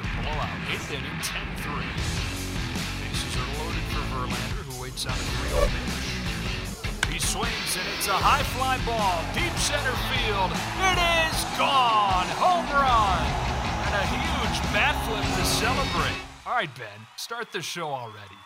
A blowout. Eighth inning, 10-3. Bases are loaded for Verlander, who waits on a 3 pitch. He swings, and it's a high fly ball, deep center field. It is gone! Home run! And a huge bat flip to celebrate. All right, Ben, start the show already.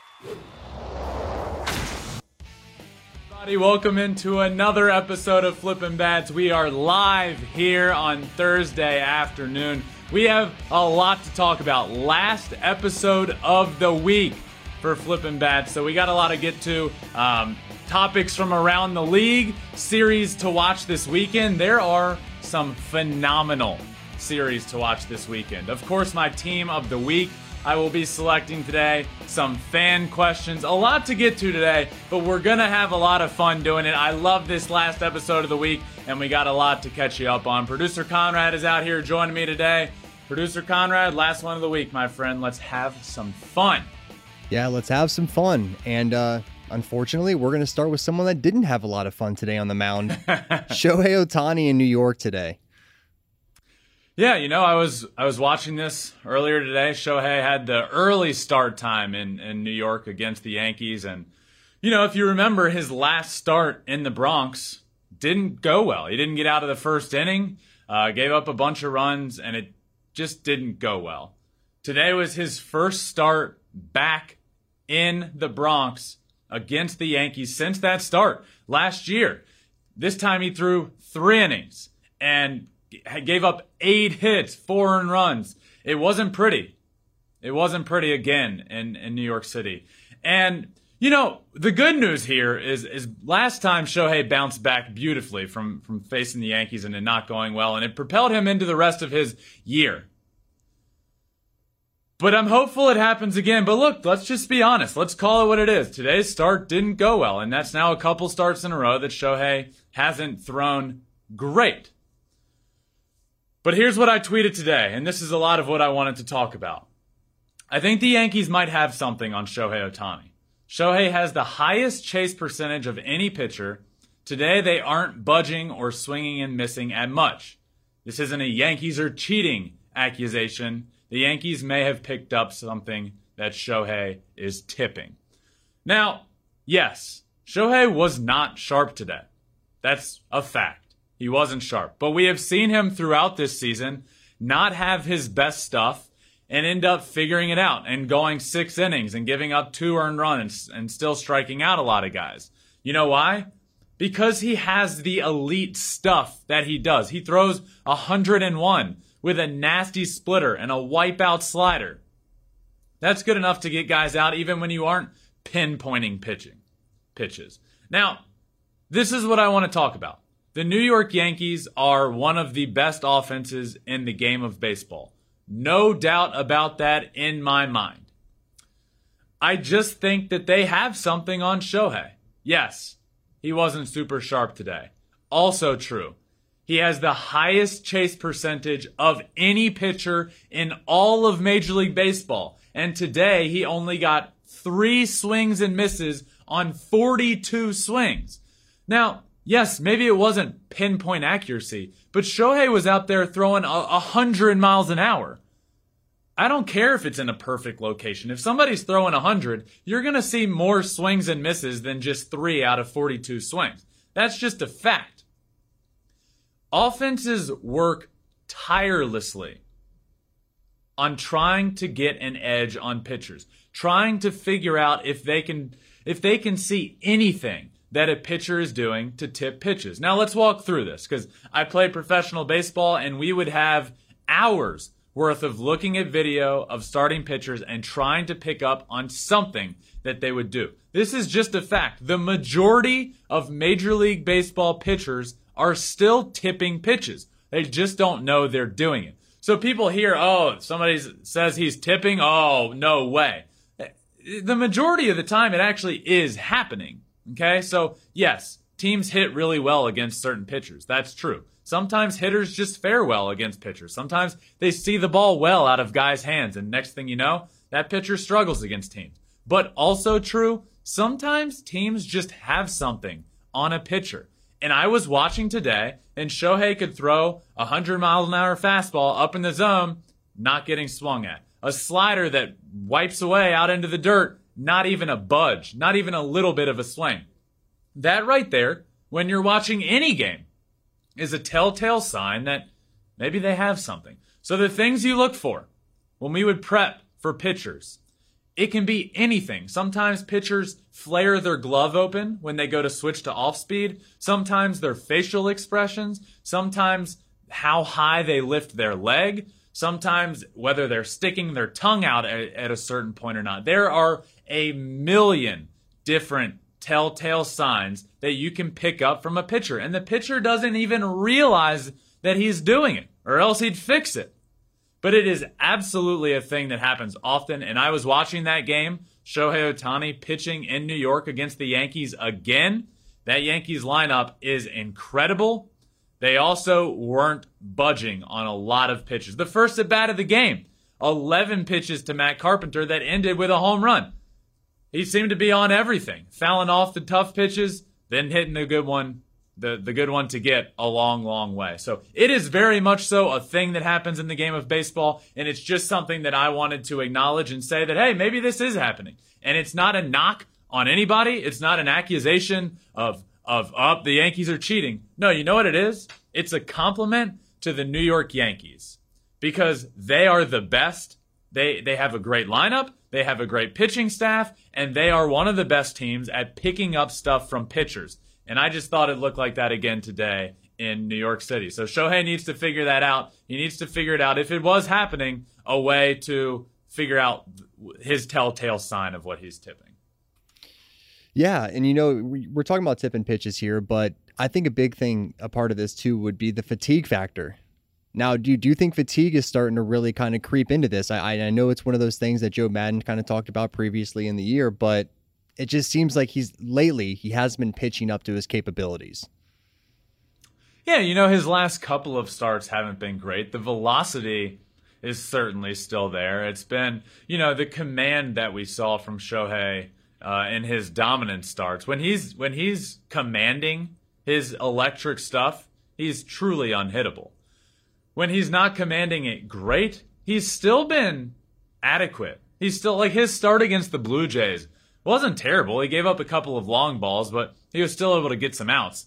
Welcome into another episode of Flippin' Bats. We are live here on Thursday afternoon. We have a lot to talk about. Last episode of the week for Flippin' Bats, so we got a lot to get to. Um, topics from around the league, series to watch this weekend. There are some phenomenal series to watch this weekend. Of course, my team of the week. I will be selecting today some fan questions. A lot to get to today, but we're going to have a lot of fun doing it. I love this last episode of the week, and we got a lot to catch you up on. Producer Conrad is out here joining me today. Producer Conrad, last one of the week, my friend. Let's have some fun. Yeah, let's have some fun. And uh, unfortunately, we're going to start with someone that didn't have a lot of fun today on the mound Shohei Ohtani in New York today. Yeah, you know, I was I was watching this earlier today. Shohei had the early start time in, in New York against the Yankees, and you know, if you remember his last start in the Bronx didn't go well. He didn't get out of the first inning, uh, gave up a bunch of runs, and it just didn't go well. Today was his first start back in the Bronx against the Yankees since that start last year. This time he threw three innings and gave up eight hits, four earned runs. It wasn't pretty. It wasn't pretty again in, in New York City. And, you know, the good news here is, is last time Shohei bounced back beautifully from, from facing the Yankees and it not going well, and it propelled him into the rest of his year. But I'm hopeful it happens again. But look, let's just be honest. Let's call it what it is. Today's start didn't go well, and that's now a couple starts in a row that Shohei hasn't thrown great. But here's what I tweeted today, and this is a lot of what I wanted to talk about. I think the Yankees might have something on Shohei Ohtani. Shohei has the highest chase percentage of any pitcher. Today, they aren't budging or swinging and missing at much. This isn't a Yankees are cheating accusation. The Yankees may have picked up something that Shohei is tipping. Now, yes, Shohei was not sharp today. That's a fact. He wasn't sharp. But we have seen him throughout this season not have his best stuff and end up figuring it out and going six innings and giving up two earned runs and still striking out a lot of guys. You know why? Because he has the elite stuff that he does. He throws 101 with a nasty splitter and a wipeout slider. That's good enough to get guys out even when you aren't pinpointing pitching pitches. Now, this is what I want to talk about. The New York Yankees are one of the best offenses in the game of baseball. No doubt about that in my mind. I just think that they have something on Shohei. Yes, he wasn't super sharp today. Also true. He has the highest chase percentage of any pitcher in all of Major League Baseball. And today he only got three swings and misses on 42 swings. Now, Yes, maybe it wasn't pinpoint accuracy, but Shohei was out there throwing a, a hundred miles an hour. I don't care if it's in a perfect location. If somebody's throwing a hundred, you're gonna see more swings and misses than just three out of 42 swings. That's just a fact. Offenses work tirelessly on trying to get an edge on pitchers, trying to figure out if they can if they can see anything that a pitcher is doing to tip pitches. Now let's walk through this because I played professional baseball and we would have hours worth of looking at video of starting pitchers and trying to pick up on something that they would do. This is just a fact. The majority of Major League Baseball pitchers are still tipping pitches. They just don't know they're doing it. So people hear, oh, somebody says he's tipping. Oh, no way. The majority of the time, it actually is happening. Okay, so yes, teams hit really well against certain pitchers. That's true. Sometimes hitters just fare well against pitchers. Sometimes they see the ball well out of guys' hands, and next thing you know, that pitcher struggles against teams. But also true, sometimes teams just have something on a pitcher. And I was watching today, and Shohei could throw a 100 mile an hour fastball up in the zone, not getting swung at. A slider that wipes away out into the dirt, not even a budge, not even a little bit of a swing. That right there, when you're watching any game, is a telltale sign that maybe they have something. So the things you look for when we would prep for pitchers, it can be anything. Sometimes pitchers flare their glove open when they go to switch to off speed. Sometimes their facial expressions. Sometimes how high they lift their leg. Sometimes whether they're sticking their tongue out at, at a certain point or not. There are a million different telltale signs that you can pick up from a pitcher. And the pitcher doesn't even realize that he's doing it, or else he'd fix it. But it is absolutely a thing that happens often. And I was watching that game, Shohei Ohtani pitching in New York against the Yankees again. That Yankees lineup is incredible. They also weren't budging on a lot of pitches. The first at bat of the game, 11 pitches to Matt Carpenter that ended with a home run. He seemed to be on everything, fouling off the tough pitches, then hitting a good one the the good one to get a long long way. So it is very much so a thing that happens in the game of baseball and it's just something that I wanted to acknowledge and say that hey, maybe this is happening. And it's not a knock on anybody. It's not an accusation of of up oh, the Yankees are cheating. No, you know what it is? It's a compliment to the New York Yankees because they are the best. They they have a great lineup, they have a great pitching staff, and they are one of the best teams at picking up stuff from pitchers. And I just thought it looked like that again today in New York City. So Shohei needs to figure that out. He needs to figure it out if it was happening, a way to figure out his telltale sign of what he's tipping. Yeah, and you know we're talking about tipping pitches here, but I think a big thing, a part of this too, would be the fatigue factor. Now, do you, do you think fatigue is starting to really kind of creep into this? I, I know it's one of those things that Joe Maddon kind of talked about previously in the year, but it just seems like he's lately he has been pitching up to his capabilities. Yeah, you know his last couple of starts haven't been great. The velocity is certainly still there. It's been, you know, the command that we saw from Shohei uh, in his dominant starts when he's when he's commanding his electric stuff, he's truly unhittable. When he's not commanding it great, he's still been adequate. He's still like his start against the Blue Jays wasn't terrible. He gave up a couple of long balls, but he was still able to get some outs.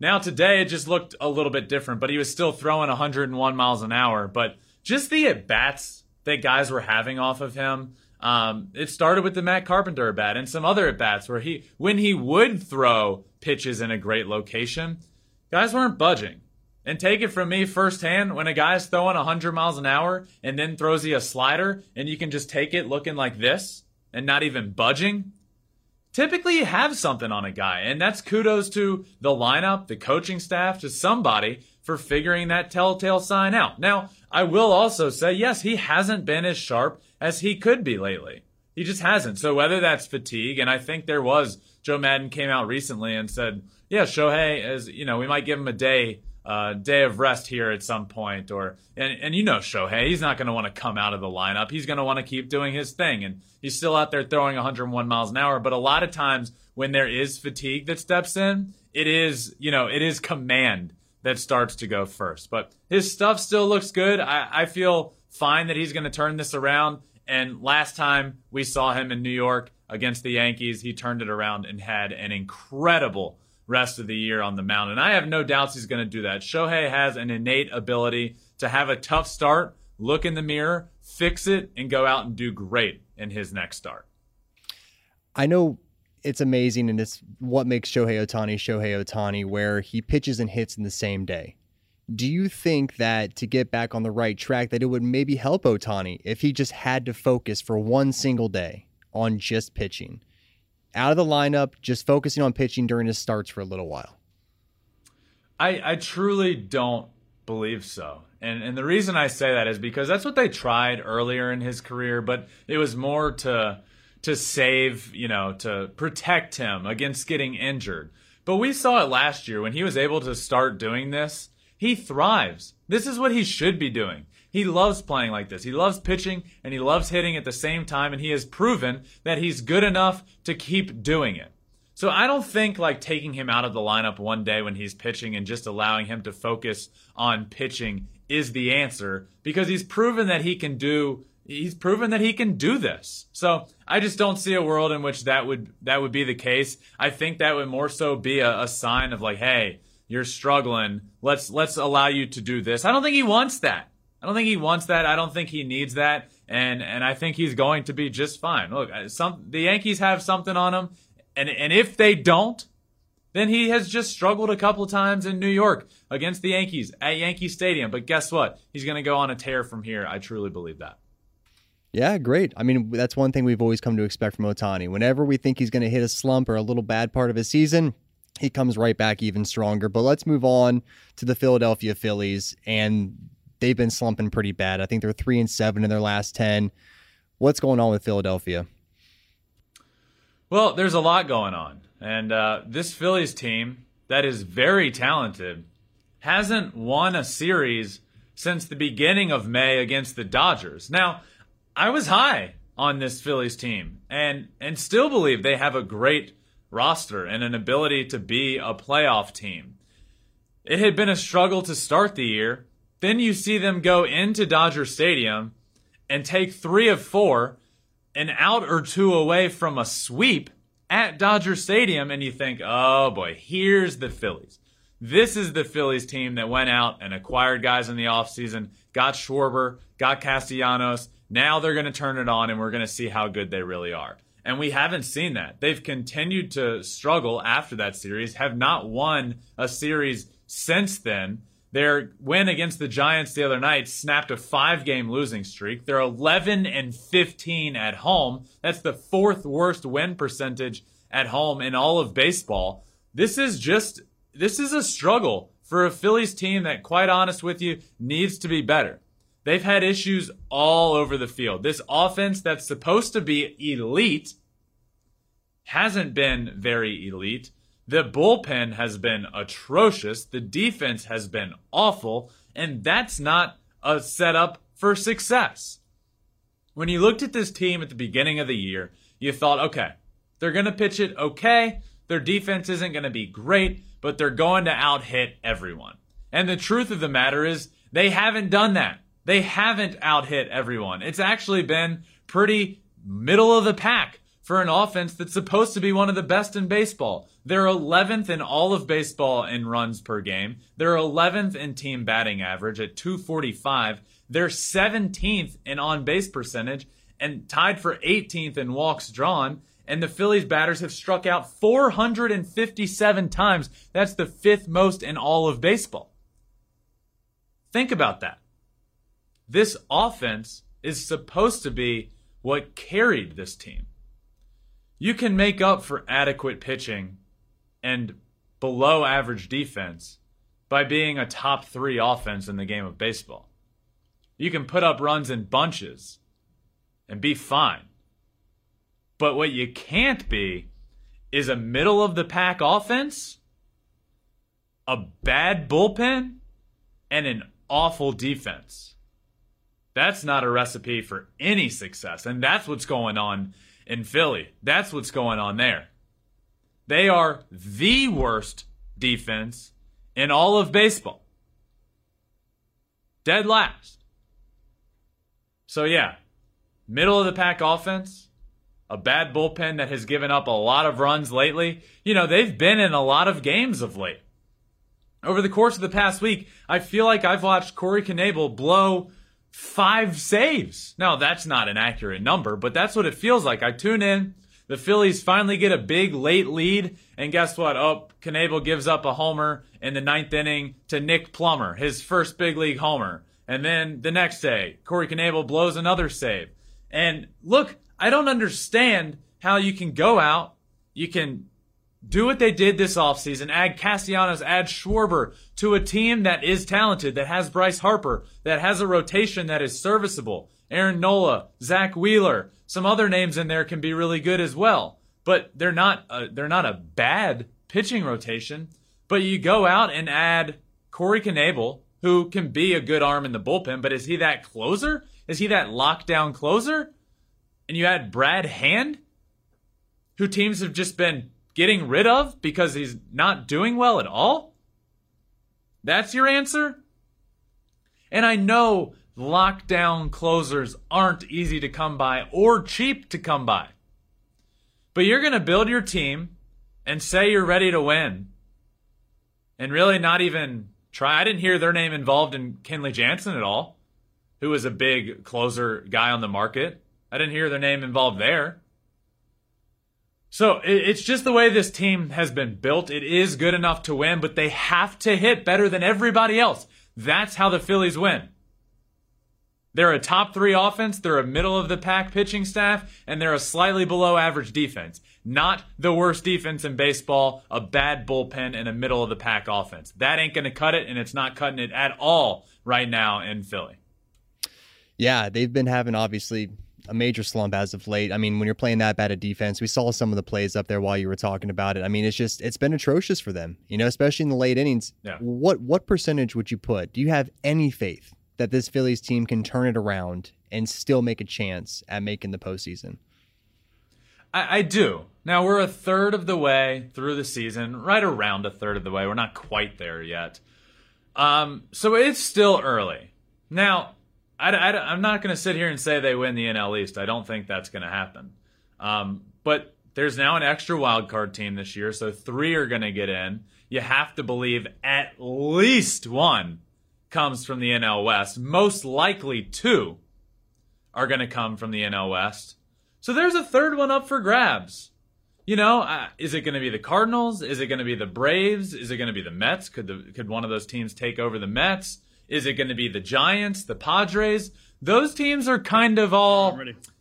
Now today it just looked a little bit different, but he was still throwing 101 miles an hour. But just the at bats that guys were having off of him. Um, it started with the Matt Carpenter at bat and some other at bats where he, when he would throw pitches in a great location, guys weren't budging. And take it from me firsthand, when a guy's throwing 100 miles an hour and then throws you a slider and you can just take it looking like this, and not even budging, typically you have something on a guy. And that's kudos to the lineup, the coaching staff, to somebody for figuring that telltale sign out. Now, I will also say, yes, he hasn't been as sharp as he could be lately. He just hasn't. So whether that's fatigue, and I think there was, Joe Maddon came out recently and said, yeah, Shohei, as you know, we might give him a day uh, day of rest here at some point, or and and you know Shohei, he's not going to want to come out of the lineup. He's going to want to keep doing his thing, and he's still out there throwing 101 miles an hour. But a lot of times when there is fatigue that steps in, it is you know it is command that starts to go first. But his stuff still looks good. I, I feel fine that he's going to turn this around. And last time we saw him in New York against the Yankees, he turned it around and had an incredible rest of the year on the mound. And I have no doubts he's going to do that. Shohei has an innate ability to have a tough start, look in the mirror, fix it, and go out and do great in his next start. I know it's amazing, and it's what makes Shohei Ohtani Shohei Ohtani, where he pitches and hits in the same day. Do you think that to get back on the right track, that it would maybe help Ohtani if he just had to focus for one single day on just pitching? Out of the lineup, just focusing on pitching during his starts for a little while? I, I truly don't believe so. And and the reason I say that is because that's what they tried earlier in his career, but it was more to to save, you know, to protect him against getting injured. But we saw it last year when he was able to start doing this. He thrives. This is what he should be doing. He loves playing like this. He loves pitching and he loves hitting at the same time, and he has proven that he's good enough to keep doing it. So I don't think like taking him out of the lineup one day when he's pitching and just allowing him to focus on pitching is the answer because he's proven that he can do he's proven that he can do this. So I just don't see a world in which that would that would be the case. I think that would more so be a, a sign of like, hey, you're struggling. Let's let's allow you to do this. I don't think he wants that. I don't think he wants that. I don't think he needs that. And and I think he's going to be just fine. Look, uh, some the Yankees have something on him, and and if they don't, then he has just struggled a couple times in New York against the Yankees at Yankee Stadium. But guess what? He's going to go on a tear from here. I truly believe that. Yeah, great. I mean, that's one thing we've always come to expect from Ohtani. Whenever we think he's going to hit a slump or a little bad part of his season, he comes right back even stronger. But let's move on to the Philadelphia Phillies, and they've been slumping pretty bad. I think they're three and seven in their last ten. What's going on with Philadelphia? Well, there's a lot going on, and uh, this Phillies team that is very talented hasn't won a series since the beginning of May against the Dodgers. Now I was high on this Phillies team and and still believe they have a great roster and an ability to be a playoff team. It had been a struggle to start the year. Then you see them go into Dodger Stadium and take 3 of 4 an out or two away from a sweep at Dodger Stadium and you think, "Oh boy, here's the Phillies." This is the Phillies team that went out and acquired guys in the offseason, got Schwarber, got Castellanos, now they're going to turn it on and we're going to see how good they really are. And we haven't seen that. They've continued to struggle after that series, have not won a series since then. Their win against the Giants the other night snapped a five game losing streak. They're 11 and 15 at home. That's the fourth worst win percentage at home in all of baseball. This is just, this is a struggle for a Phillies team that, quite honest with you, needs to be better. They've had issues all over the field. This offense that's supposed to be elite hasn't been very elite. The bullpen has been atrocious. The defense has been awful. And that's not a setup for success. When you looked at this team at the beginning of the year, you thought, okay, they're going to pitch it okay. Their defense isn't going to be great, but they're going to out hit everyone. And the truth of the matter is, they haven't done that. They haven't out hit everyone. It's actually been pretty middle of the pack for an offense that's supposed to be one of the best in baseball. They're 11th in all of baseball in runs per game. They're 11th in team batting average at 245. They're 17th in on base percentage and tied for 18th in walks drawn. And the Phillies batters have struck out 457 times. That's the fifth most in all of baseball. Think about that this offense is supposed to be what carried this team. You can make up for adequate pitching and below average defense by being a top three offense in the game of baseball. You can put up runs in bunches and be fine. But what you can't be is a middle of the pack offense, a bad bullpen, and an awful defense. That's not a recipe for any success. And that's what's going on in Philly. That's what's going on there. They are the worst defense in all of baseball. Dead last. So, yeah, middle of the pack offense, a bad bullpen that has given up a lot of runs lately. You know, they've been in a lot of games of late. Over the course of the past week, I feel like I've watched Corey Knebel blow five saves. Now, that's not an accurate number, but that's what it feels like. I tune in. The Phillies finally get a big late lead, and guess what? Oh, Knebel gives up a homer in the ninth inning to Nick Plummer, his first big league homer. And then the next day, Corey Knebel blows another save. And look, I don't understand how you can go out, you can do what they did this offseason, add Castellanos, add Schwarber to a team that is talented, that has Bryce Harper, that has a rotation that is serviceable. Aaron Nola, Zack Wheeler, some other names in there can be really good as well. But they're not a, they're not a bad pitching rotation. But you go out and add Corey Knebel, who can be a good arm in the bullpen, but is he that closer? Is he that lockdown closer? And you add Brad Hand, who teams have just been getting rid of because he's not doing well at all? That's your answer? And I know lockdown closers aren't easy to come by or cheap to come by. But you're going to build your team and say you're ready to win and really not even try. I didn't hear their name involved in Kenley Jansen at all, who was a big closer guy on the market. I didn't hear their name involved there. So it's just the way this team has been built. It is good enough to win, but they have to hit better than everybody else. That's how the Phillies win. They're a top three offense, they're a middle of the pack pitching staff, and they're a slightly below average defense. Not the worst defense in baseball, a bad bullpen, and a middle of the pack offense. That ain't going to cut it, and it's not cutting it at all right now in Philly. Yeah, they've been having obviously a major slump as of late. I mean, when you're playing that bad a defense, we saw some of the plays up there while you were talking about it. I mean, it's just it's been atrocious for them, you know, especially in the late innings. Yeah. What what percentage would you put? Do you have any faith that this Phillies team can turn it around and still make a chance at making the postseason? I, I do. Now we're a third of the way through the season, right around a third of the way. We're not quite there yet. Um, so it's still early. Now, I, am not going to sit here and say they win the NL East. I don't think that's going to happen. Um, but there's now an extra wild card team this year, so three are going to get in. You have to believe at least one comes from the NL West. Most likely two are going to come from the NL West. So there's a third one up for grabs. You know, uh, is it going to be the Cardinals? Is it going to be the Braves? Is it going to be the Mets? Could the could one of those teams take over the Mets? Is it going to be the Giants, the Padres? Those teams are kind of all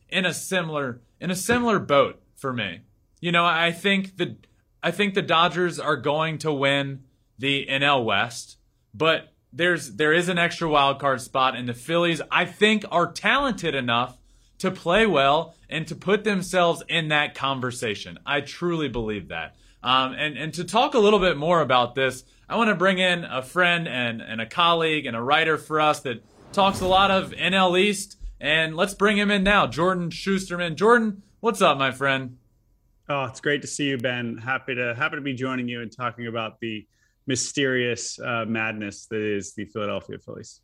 in a similar in a similar boat for me. You know, I think the I think the Dodgers are going to win the NL West, but there's there is an extra wild card spot and the Phillies I think are talented enough to play well and to put themselves in that conversation. I truly believe that. Um, and, and to talk a little bit more about this, I want to bring in a friend and, and a colleague and a writer for us that talks a lot of NL East. And let's bring him in now, Jordan Shusterman. Jordan, what's up, my friend? Oh, it's great to see you, Ben. Happy to happy to be joining you and talking about the mysterious uh, madness that is the Philadelphia Phillies.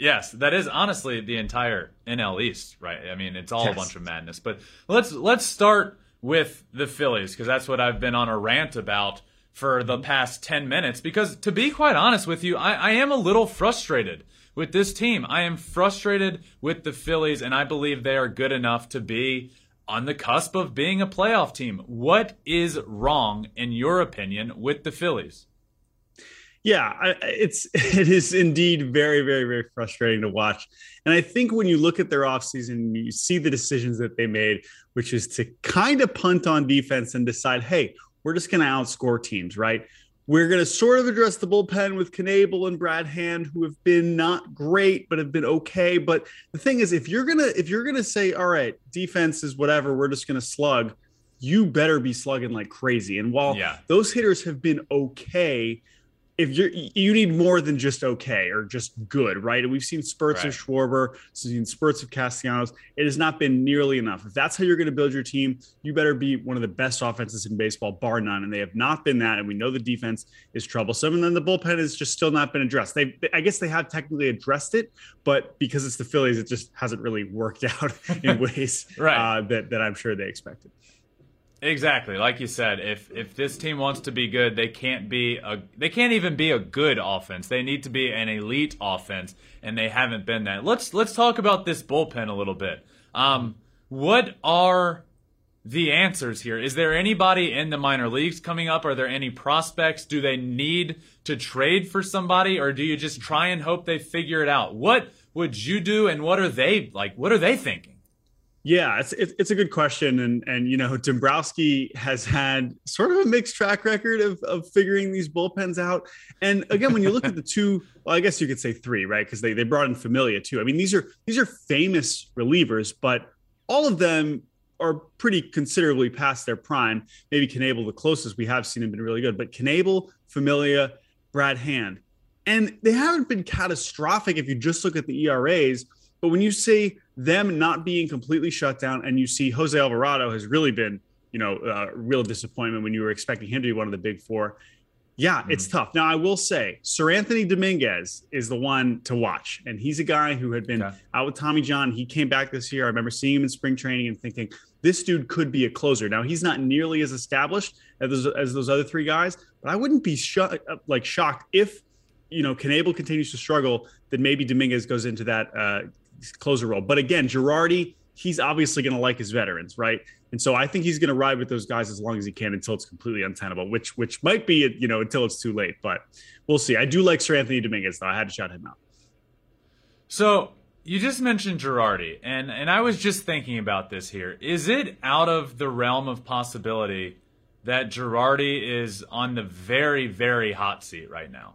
Yes, that is honestly the entire NL East, right? I mean, it's all yes. a bunch of madness. But let's let's start with the Phillies because that's what I've been on a rant about for the past 10 minutes because to be quite honest with you, I, I am a little frustrated with this team. I am frustrated with the Phillies and I believe they are good enough to be on the cusp of being a playoff team. What is wrong in your opinion with the Phillies? Yeah, it's it is indeed very very very frustrating to watch. And I think when you look at their offseason, you see the decisions that they made, which is to kind of punt on defense and decide, "Hey, we're just going to outscore teams, right? We're going to sort of address the bullpen with Knebel and Brad Hand, who have been not great, but have been okay. But the thing is, if you're gonna if you're gonna say, all right, defense is whatever, we're just gonna slug, you better be slugging like crazy. And while yeah. those hitters have been okay, if you're you need more than just okay or just good, right? And we've seen spurts right. of Schwarber, seen spurts of Castellanos. It has not been nearly enough. If that's how you're going to build your team, you better be one of the best offenses in baseball, bar none. And they have not been that. And we know the defense is troublesome. And then the bullpen has just still not been addressed. They, I guess, they have technically addressed it, but because it's the Phillies, it just hasn't really worked out in ways right. uh, that that I'm sure they expected. Exactly, like you said, if if this team wants to be good, they can't be a they can't even be a good offense. They need to be an elite offense, and they haven't been that. Let's let's talk about this bullpen a little bit. Um, what are the answers here? Is there anybody in the minor leagues coming up? Are there any prospects? Do they need to trade for somebody, or do you just try and hope they figure it out? What would you do, and what are they like? What are they thinking? Yeah, it's it's a good question, and and you know Dombrowski has had sort of a mixed track record of of figuring these bullpens out. And again, when you look at the two, well, I guess you could say three, right? Because they they brought in Familia too. I mean, these are these are famous relievers, but all of them are pretty considerably past their prime. Maybe Knebel, the closest we have seen him, been really good, but Knebel, Familia, Brad Hand, and they haven't been catastrophic if you just look at the ERAs. But when you see them not being completely shut down, and you see Jose Alvarado has really been, you know, a real disappointment when you were expecting him to be one of the big four. Yeah, it's mm tough. Now, I will say, Seranthony Dominguez is the one to watch. And he's a guy who had been okay. out with Tommy John. He came back this year. I remember seeing him in spring training and thinking, this dude could be a closer. Now, he's not nearly as established as those, as those other three guys, but I wouldn't be sh- like shocked if, you know, Knebel continues to struggle, that maybe Dominguez goes into that uh, closer role. But again, Girardi, he's obviously going to like his veterans, right? And so I think he's going to ride with those guys as long as he can until it's completely untenable, which which might be you know until it's too late. But we'll see. I do like Seranthony Dominguez though. I had to shout him out. So you just mentioned Girardi, and and I was just thinking about this here. Is it out of the realm of possibility that Girardi is on the very very hot seat right now?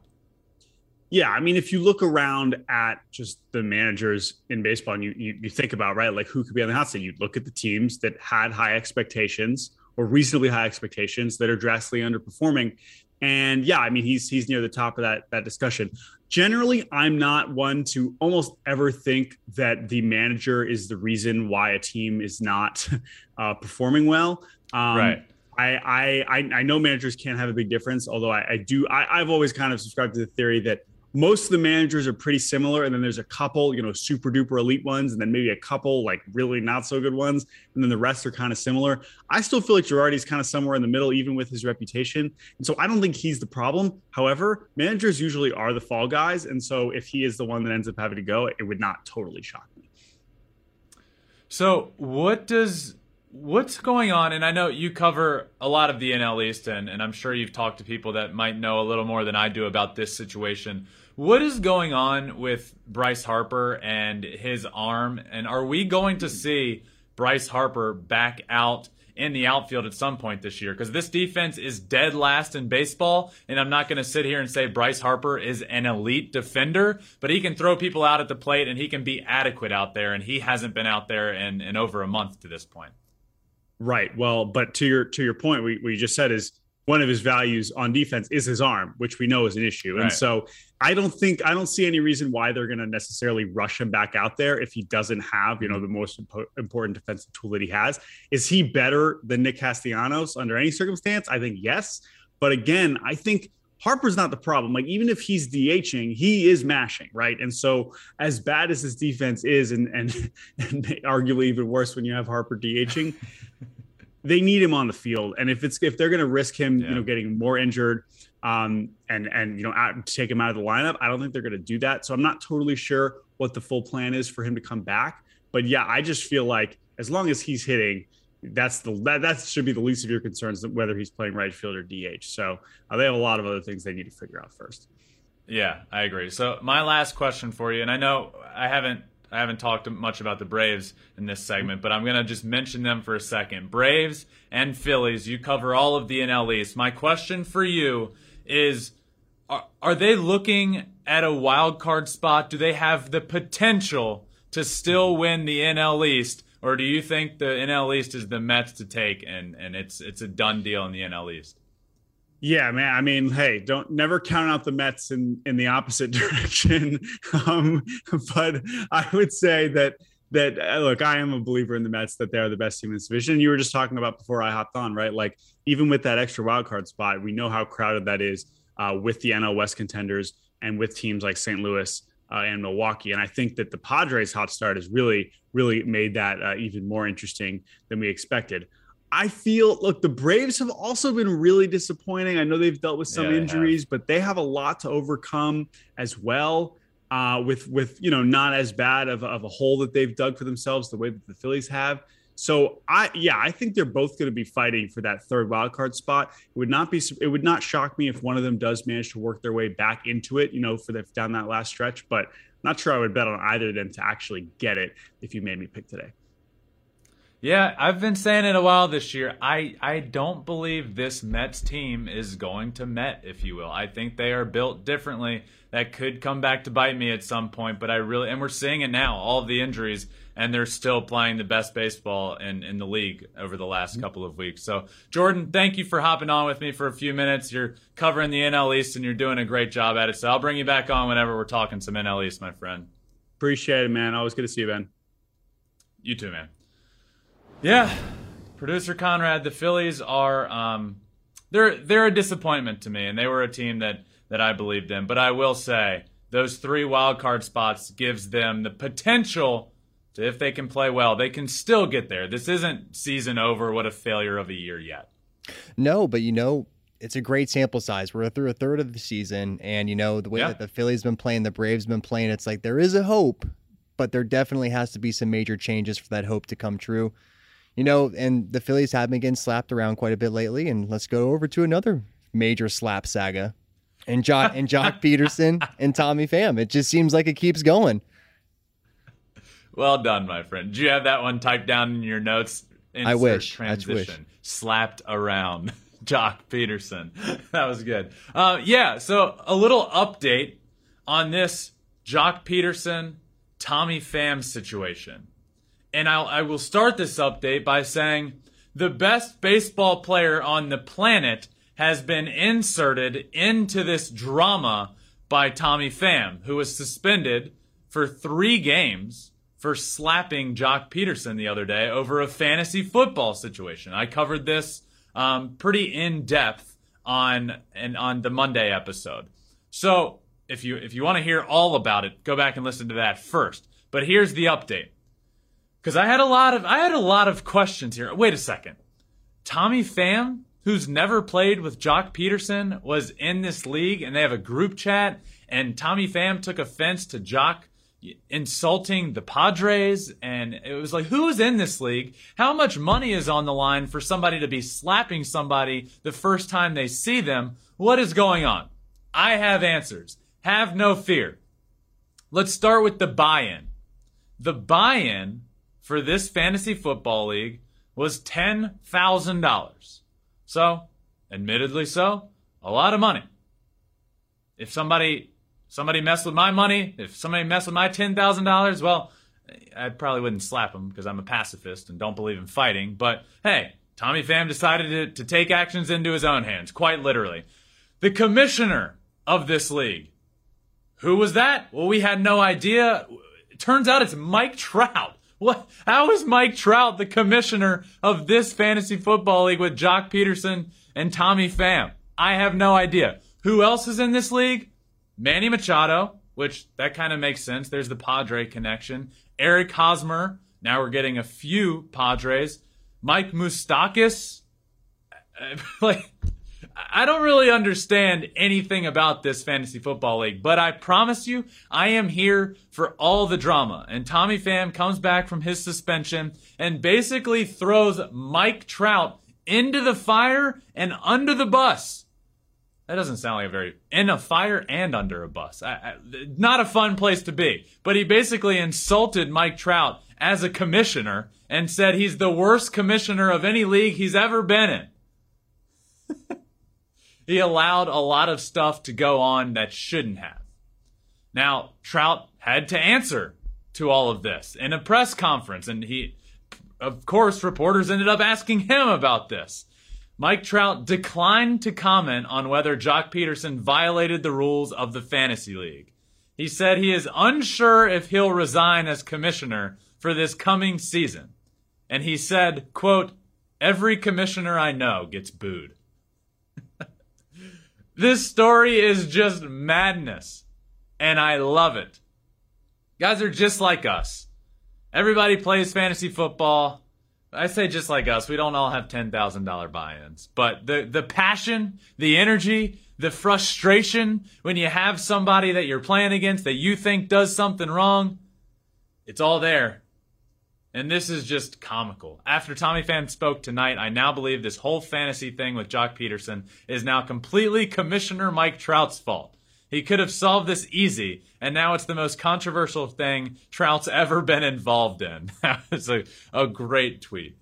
Yeah, I mean, if you look around at just the managers in baseball and you, you, you think about, right, like who could be on the hot seat, you look at the teams that had high expectations or reasonably high expectations that are drastically underperforming. And yeah, I mean, he's he's near the top of that that discussion. Generally, I'm not one to almost ever think that the manager is the reason why a team is not uh, performing well. Um, right. I, I I know managers can't have a big difference, although I, I do I, I've always kind of subscribed to the theory that most of the managers are pretty similar and then there's a couple you know super duper elite ones and then maybe a couple like really not so good ones and then the rest are kind of similar. I still feel like Girardi's kind of somewhere in the middle even with his reputation and so i don't think he's the problem. However managers usually are the fall guys and so if he is the one that ends up having to go it would not totally shock me. So what does what's going on and i know you cover a lot of the nl east and, and i'm sure you've talked to people that might know a little more than i do about this situation what is going on with Bryce Harper and his arm? And are we going to see Bryce Harper back out in the outfield at some point this year? Because this defense is dead last in baseball. And I'm not going to sit here and say Bryce Harper is an elite defender, but he can throw people out at the plate and he can be adequate out there. And he hasn't been out there in, in over a month to this point. Right. Well, but to your to your point, we, we just said is one of his values on defense is his arm, which we know is an issue. Right. And so I don't think I don't see any reason why they're going to necessarily rush him back out there if he doesn't have, you know, mm-hmm. the most impo- important defensive tool that he has. Is he better than Nick Castellanos under any circumstance? I think yes. But again, I think Harper's not the problem. Like even if he's DHing, he is mashing, right? And so as bad as his defense is, and and, and arguably even worse when you have Harper DHing, they need him on the field. And if it's if they're going to risk him, yeah. you know, getting more injured, um, and and you know, out, take him out of the lineup, I don't think they're going to do that. So I'm not totally sure what the full plan is for him to come back. But yeah, I just feel like as long as he's hitting, that's the that, that should be the least of your concerns whether he's playing right field or DH. So uh, they have a lot of other things they need to figure out first. Yeah, I agree. So my last question for you, and I know I haven't I haven't talked much about the Braves in this segment, but I'm going to just mention them for a second. Braves and Phillies, you cover all of the NL East. My question for you is are, are they looking at a wild card spot? Do they have the potential to still win the NL East? Or do you think the NL East is the Mets to take and, and it's it's a done deal in the NL East? Yeah, man. I mean, hey, don't never count out the Mets in in the opposite direction. um, but I would say that that uh, look, I am a believer in the Mets that they are the best team in this division. You were just talking about before I hopped on, right? Like even with that extra wild card spot, we know how crowded that is uh, with the NL West contenders and with teams like St. Louis uh, and Milwaukee. And I think that the Padres' hot start has really, really made that uh, even more interesting than we expected. I feel look, the Braves have also been really disappointing. I know they've dealt with some yeah, injuries, but they have a lot to overcome as well. Uh, with with you know not as bad of, of a hole that they've dug for themselves the way that the Phillies have. So I yeah I think they're both going to be fighting for that third wild card spot. It would not be it would not shock me if one of them does manage to work their way back into it. You know for the down that last stretch, but not sure I would bet on either of them to actually get it if you made me pick today. Yeah, I've been saying it a while this year. I, I don't believe this Mets team is going to Met, if you will. I think they are built differently. That could come back to bite me at some point, but I really and we're seeing it now, all the injuries, and they're still playing the best baseball in, in the league over the last mm-hmm. couple of weeks. So Jordan, thank you for hopping on with me for a few minutes. You're covering the NL East and you're doing a great job at it. So I'll bring you back on whenever we're talking some NL East, my friend. Appreciate it, man. Always good to see you, Ben. You too, man. Yeah, producer Conrad, the Phillies are um, they're they're a disappointment to me, and they were a team that that I believed in. But I will say those three wild card spots gives them the potential to, if they can play well, they can still get there. This isn't season over. What a failure of a year yet. No, but you know, it's a great sample size. We're through a third of the season, and you know the way Yeah. that the Phillies been playing, the Braves been playing. It's like there is a hope, but there definitely has to be some major changes for that hope to come true. You know, and the Phillies have been getting slapped around quite a bit lately. And let's go over to another major slap saga, and Joc and Joc Pederson and Tommy Pham. It just seems like it keeps going. Well done, my friend. Do you have that one typed down in your notes? I Insert wish. I Transition. wish. Slapped around. Joc Pederson. That was good. Uh, yeah, so a little update on this Joc Pederson, Tommy Pham situation. And I'll, I will start this update by saying the best baseball player on the planet has been inserted into this drama by Tommy Pham, who was suspended for three games for slapping Joc Pederson the other day over a fantasy football situation. I covered this um, pretty in depth on and on the Monday episode. So if you if you want to hear all about it, go back and listen to that first. But here's the update. Cause I had a lot of I had a lot of questions here. Wait a second. Tommy Pham, who's never played with Joc Pederson, was in this league and they have a group chat and Tommy Pham took offense to Joc insulting the Padres and it was like who's in this league? How much money is on the line for somebody to be slapping somebody the first time they see them? What is going on? I have answers. Have no fear. Let's start with the buy-in. The buy-in for this fantasy football league was $10,000. So, admittedly so, a lot of money. If somebody somebody messed with my money, if somebody messed with my $10,000, well, I probably wouldn't slap them because I'm a pacifist and don't believe in fighting. But hey, Tommy Pham decided to, to take actions into his own hands, quite literally. The commissioner of this league. Who was that? Well, we had no idea. It turns out it's Mike Trout. What? How is Mike Trout the commissioner of this fantasy football league with Joc Pederson and Tommy Pham? I have no idea. Who else is in this league? Manny Machado, which that kind of makes sense. There's the Padre connection. Eric Hosmer. Now we're getting a few Padres. Mike Moustakas. like, I don't really understand anything about this fantasy football league, but I promise you, I am here for all the drama. And Tommy Pham comes back from his suspension and basically throws Mike Trout into the fire and under the bus. That doesn't sound like a very in a fire and under a bus. I, I, not a fun place to be. But he basically insulted Mike Trout as a commissioner and said he's the worst commissioner of any league he's ever been in. he allowed a lot of stuff to go on that shouldn't have. Now, Trout had to answer to all of this in a press conference, and he, of course, reporters ended up asking him about this. Mike Trout declined to comment on whether Joc Pederson violated the rules of the fantasy league. He said he is unsure if he'll resign as commissioner for this coming season. And he said, quote, every commissioner I know gets booed. This story is just madness. And I love it. Guys are just like us. Everybody plays fantasy football. I say just like us, we don't all have ten thousand dollar buy-ins, but the the passion, the energy, the frustration when you have somebody that you're playing against that you think does something wrong, it's all there. And this is just comical. After Tommy Pham spoke tonight, I now believe this whole fantasy thing with Joc Pederson is now completely Commissioner Mike Trout's fault. He could have solved this easy, and now it's the most controversial thing Trout's ever been involved in. That's a, a great tweet.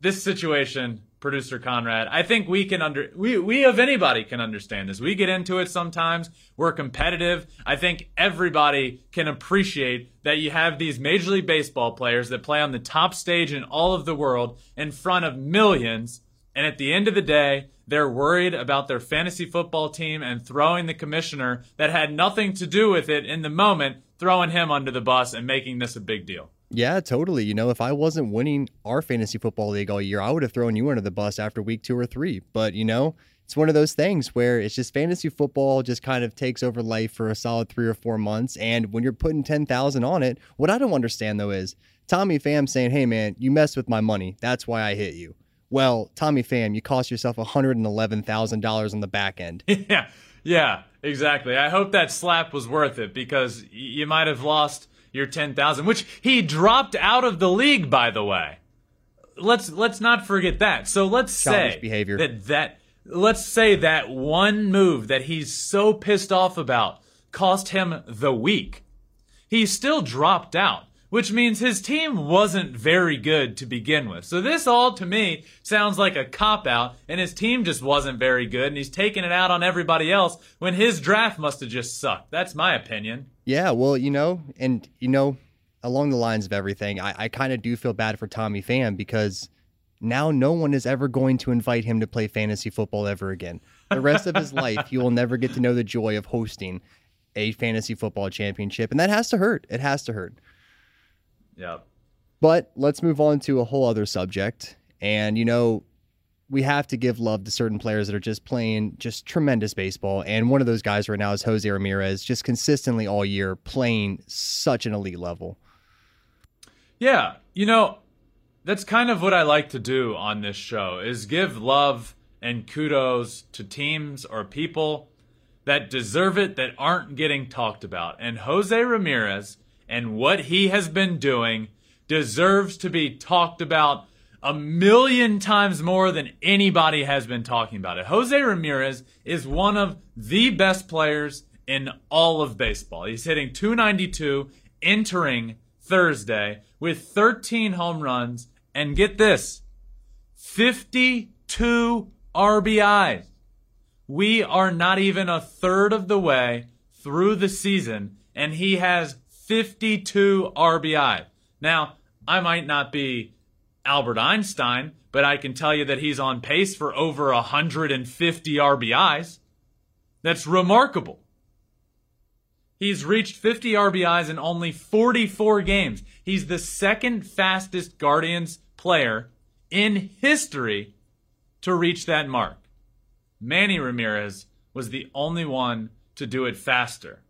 This situation, producer Conrad, I think we can under we we of anybody can understand this. We get into it sometimes. We're competitive. I think everybody can appreciate that you have these Major League Baseball players that play on the top stage in all of the world in front of millions, and at the end of the day, they're worried about their fantasy football team and throwing the commissioner that had nothing to do with it in the moment, throwing him under the bus and making this a big deal. Yeah, totally. You know, if I wasn't winning our fantasy football league all year, I would have thrown you under the bus after week two or three. But, you know, it's one of those things where it's just fantasy football just kind of takes over life for a solid three or four months. And when you're putting 10,000 on it, what I don't understand though is Tommy Pham saying, Hey man, you messed with my money. That's why I hit you. Well, Tommy Pham, you cost yourself $111,000 on the back end. yeah. Yeah, exactly. I hope that slap was worth it because you might have lost your 10,000, which he dropped out of the league, by the way. Let's let's not forget that. So let's Childish say behavior. that that let's say that one move that he's so pissed off about cost him the week. He still dropped out, which means his team wasn't very good to begin with. So this all to me sounds like a cop out and his team just wasn't very good and he's taking it out on everybody else when his draft must have just sucked. That's my opinion. Yeah, well, you know, and you know, along the lines of everything, I, I kind of do feel bad for Tommy Pham because now no one is ever going to invite him to play fantasy football ever again. The rest of his life, he will never get to know the joy of hosting a fantasy football championship, and that has to hurt. It has to hurt. Yeah. But let's move on to a whole other subject. And, you know, we have to give love to certain players that are just playing just tremendous baseball. And one of those guys right now is Jose Ramirez, just consistently all year playing such an elite level. Yeah, you know, that's kind of what I like to do on this show is give love and kudos to teams or people that deserve it that aren't getting talked about. And Jose Ramirez and what he has been doing deserves to be talked about a million times more than anybody has been talking about it. Jose Ramirez is one of the best players in all of baseball. He's hitting 292 entering Thursday with 13 home runs and get this 52 RBIs. We are not even a third of the way through the season, and he has 52 RBI. Now, I might not be Albert Einstein, but I can tell you that he's on pace for over 150 RBIs. That's remarkable. He's reached 50 RBIs in only 44 games. He's the second fastest Guardians player in history to reach that mark. Manny Ramirez was the only one to do it faster.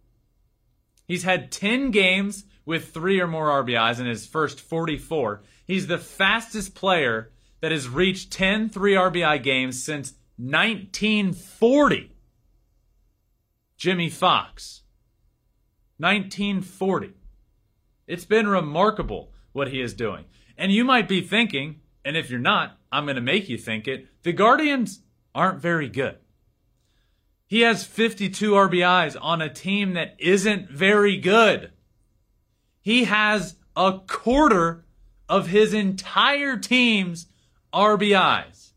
He's had 10 games with three or more RBIs in his first 44. He's the fastest player that has reached 10 3 RBI games since 1940. Jimmie Foxx. 1940. It's been remarkable what he is doing. And you might be thinking, and if you're not, I'm going to make you think it, the Guardians aren't very good. He has 52 RBIs on a team that isn't very good. He has a quarter of his entire team's RBIs.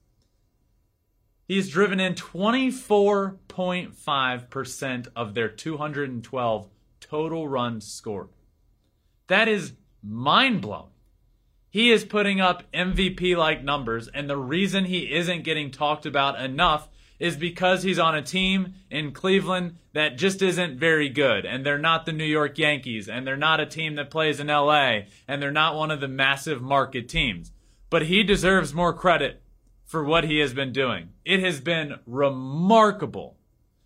He's driven in 24.5% of their 212 total runs scored. That is mind blowing. He is putting up MVP like numbers, and the reason he isn't getting talked about enough is because he's on a team in Cleveland that just isn't very good. And they're not the New York Yankees. And they're not a team that plays in LA. And they're not one of the massive market teams. But he deserves more credit for what he has been doing. It has been remarkable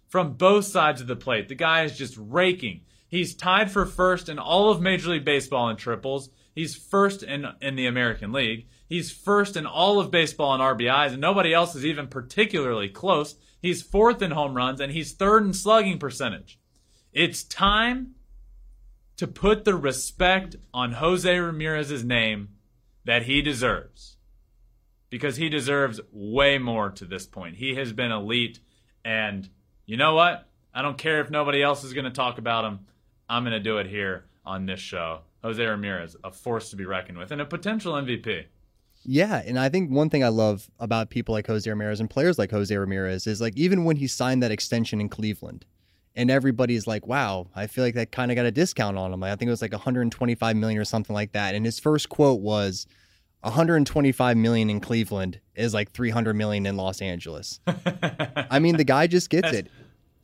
from both sides of the plate. The guy is just raking. He's tied for first in all of Major League Baseball in triples. He's first in, in the American League. He's first in all of baseball in RBIs, and nobody else is even particularly close. He's fourth in home runs, and he's third in slugging percentage. It's time to put the respect on Jose Ramirez's name that he deserves. Because he deserves way more to this point. He has been elite, and you know what? I don't care if nobody else is going to talk about him. I'm going to do it here on this show. Jose Ramirez, a force to be reckoned with, and a potential MVP. Yeah, and I think one thing I love about people like Jose Ramirez and players like Jose Ramirez is like even when he signed that extension in Cleveland, and everybody's like, "Wow, I feel like that kind of got a discount on him." I think it was like 125 million or something like that. And his first quote was, "125 million in Cleveland is like 300 million in Los Angeles." I mean, the guy just gets That's- it,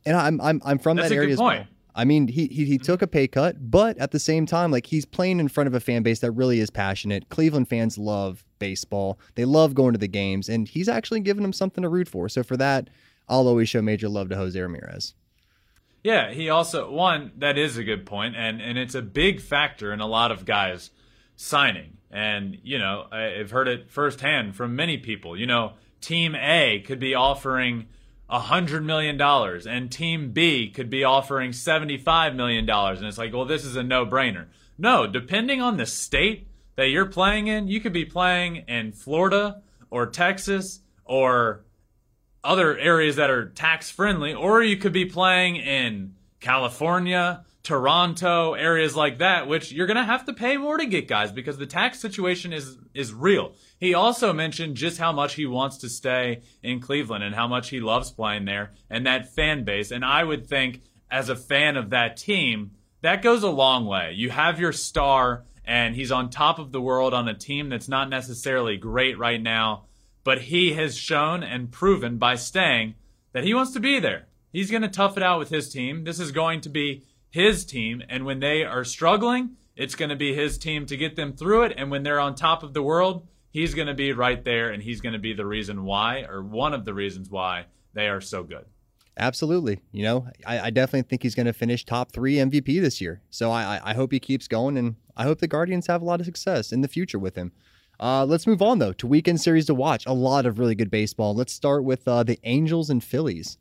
and I'm I'm I'm from that area as well. I mean, he, he he took a pay cut, but at the same time, like he's playing in front of a fan base that really is passionate. Cleveland fans love baseball; they love going to the games, and he's actually giving them something to root for. So for that, I'll always show major love to Jose Ramirez. Yeah, he also one that is a good point, and and it's a big factor in a lot of guys signing. And you know, I've heard it firsthand from many people. You know, Team A could be offering a hundred million dollars, and Team B could be offering seventy-five million dollars, and it's like, well, this is a no-brainer. No, depending on the state that you're playing in, you could be playing in Florida or Texas or other areas that are tax friendly, or you could be playing in California, Toronto, areas like that, which you're going to have to pay more to get guys because the tax situation is is real. He also mentioned just how much he wants to stay in Cleveland and how much he loves playing there and that fan base. And I would think as a fan of that team, that goes a long way. You have your star and he's on top of the world on a team that's not necessarily great right now but he has shown and proven by staying that he wants to be there. He's going to tough it out with his team. This is going to be his team. And when they are struggling, it's going to be his team to get them through it. And when they're on top of the world, he's going to be right there and he's going to be the reason why, or one of the reasons why they are so good. Absolutely. You know, I, I definitely think he's going to finish top three MVP this year. So I, I hope he keeps going and I hope the Guardians have a lot of success in the future with him. Uh, let's move on though to weekend series to watch. A lot of really good baseball. Let's start with uh, the Angels and Phillies.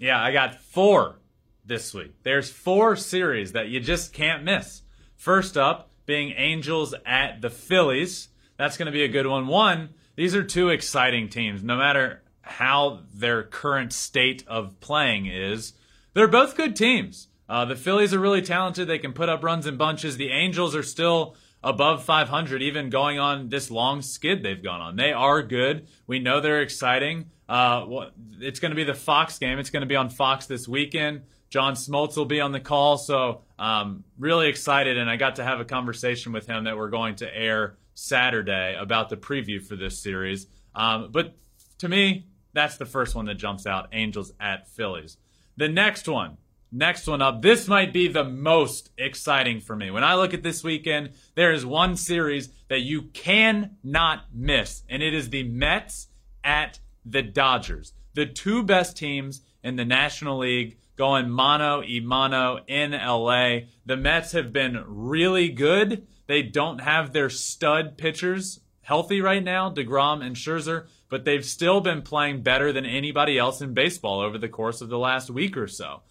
Yeah, I got four this week. There's four series that you just can't miss. First up being Angels at the Phillies. That's going to be a good one. One, these are two exciting teams. No matter how their current state of playing is, they're both good teams. Uh, the Phillies are really talented. They can put up runs in bunches. The Angels are still above 500, even going on this long skid they've gone on. They are good. We know they're exciting. Uh, it's going to be the Fox game. It's going to be on Fox this weekend. John Smoltz will be on the call, so um, really excited. And I got to have a conversation with him that we're going to air Saturday about the preview for this series. Um, but to me, that's the first one that jumps out: Angels at Phillies. The next one, Next one up. This might be the most exciting for me. When I look at this weekend, there is one series that you cannot miss, and it is the Mets at the Dodgers. The two best teams in the National League going mano y mano in LA. The Mets have been really good. They don't have their stud pitchers healthy right now, DeGrom and Scherzer, but they've still been playing better than anybody else in baseball over the course of the last week or so.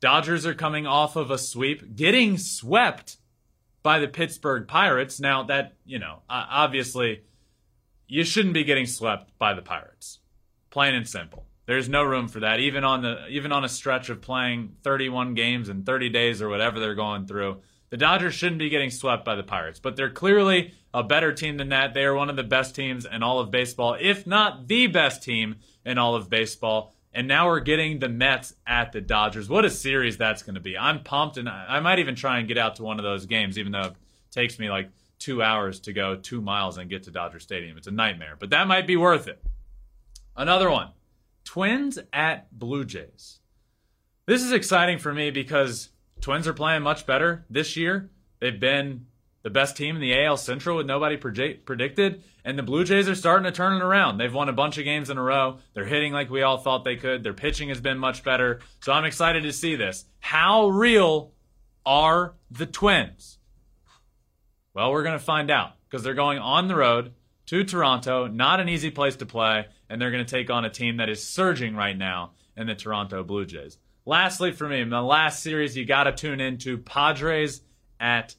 Dodgers are coming off of a sweep, getting swept by the Pittsburgh Pirates. Now, that, you know, obviously, you shouldn't be getting swept by the Pirates. Plain and simple. There's no room for that. Even on the even on a stretch of playing 31 games in 30 days or whatever they're going through, the Dodgers shouldn't be getting swept by the Pirates. But they're clearly a better team than that. They are one of the best teams in all of baseball, if not the best team in all of baseball. And now we're getting the Mets at the Dodgers. What a series that's going to be. I'm pumped, and I might even try and get out to one of those games, even though it takes me like two hours to go two miles and get to Dodger Stadium. It's a nightmare, but that might be worth it. Another one Twins at Blue Jays. This is exciting for me because Twins are playing much better this year. They've been the best team in the AL Central with nobody predict- predicted. And the Blue Jays are starting to turn it around. They've won a bunch of games in a row. They're hitting like we all thought they could. Their pitching has been much better. So I'm excited to see this. How real are the Twins? Well, we're going to find out because they're going on the road to Toronto. Not an easy place to play. And they're going to take on a team that is surging right now in the Toronto Blue Jays. Lastly, for me, the last series you got to tune into Padres at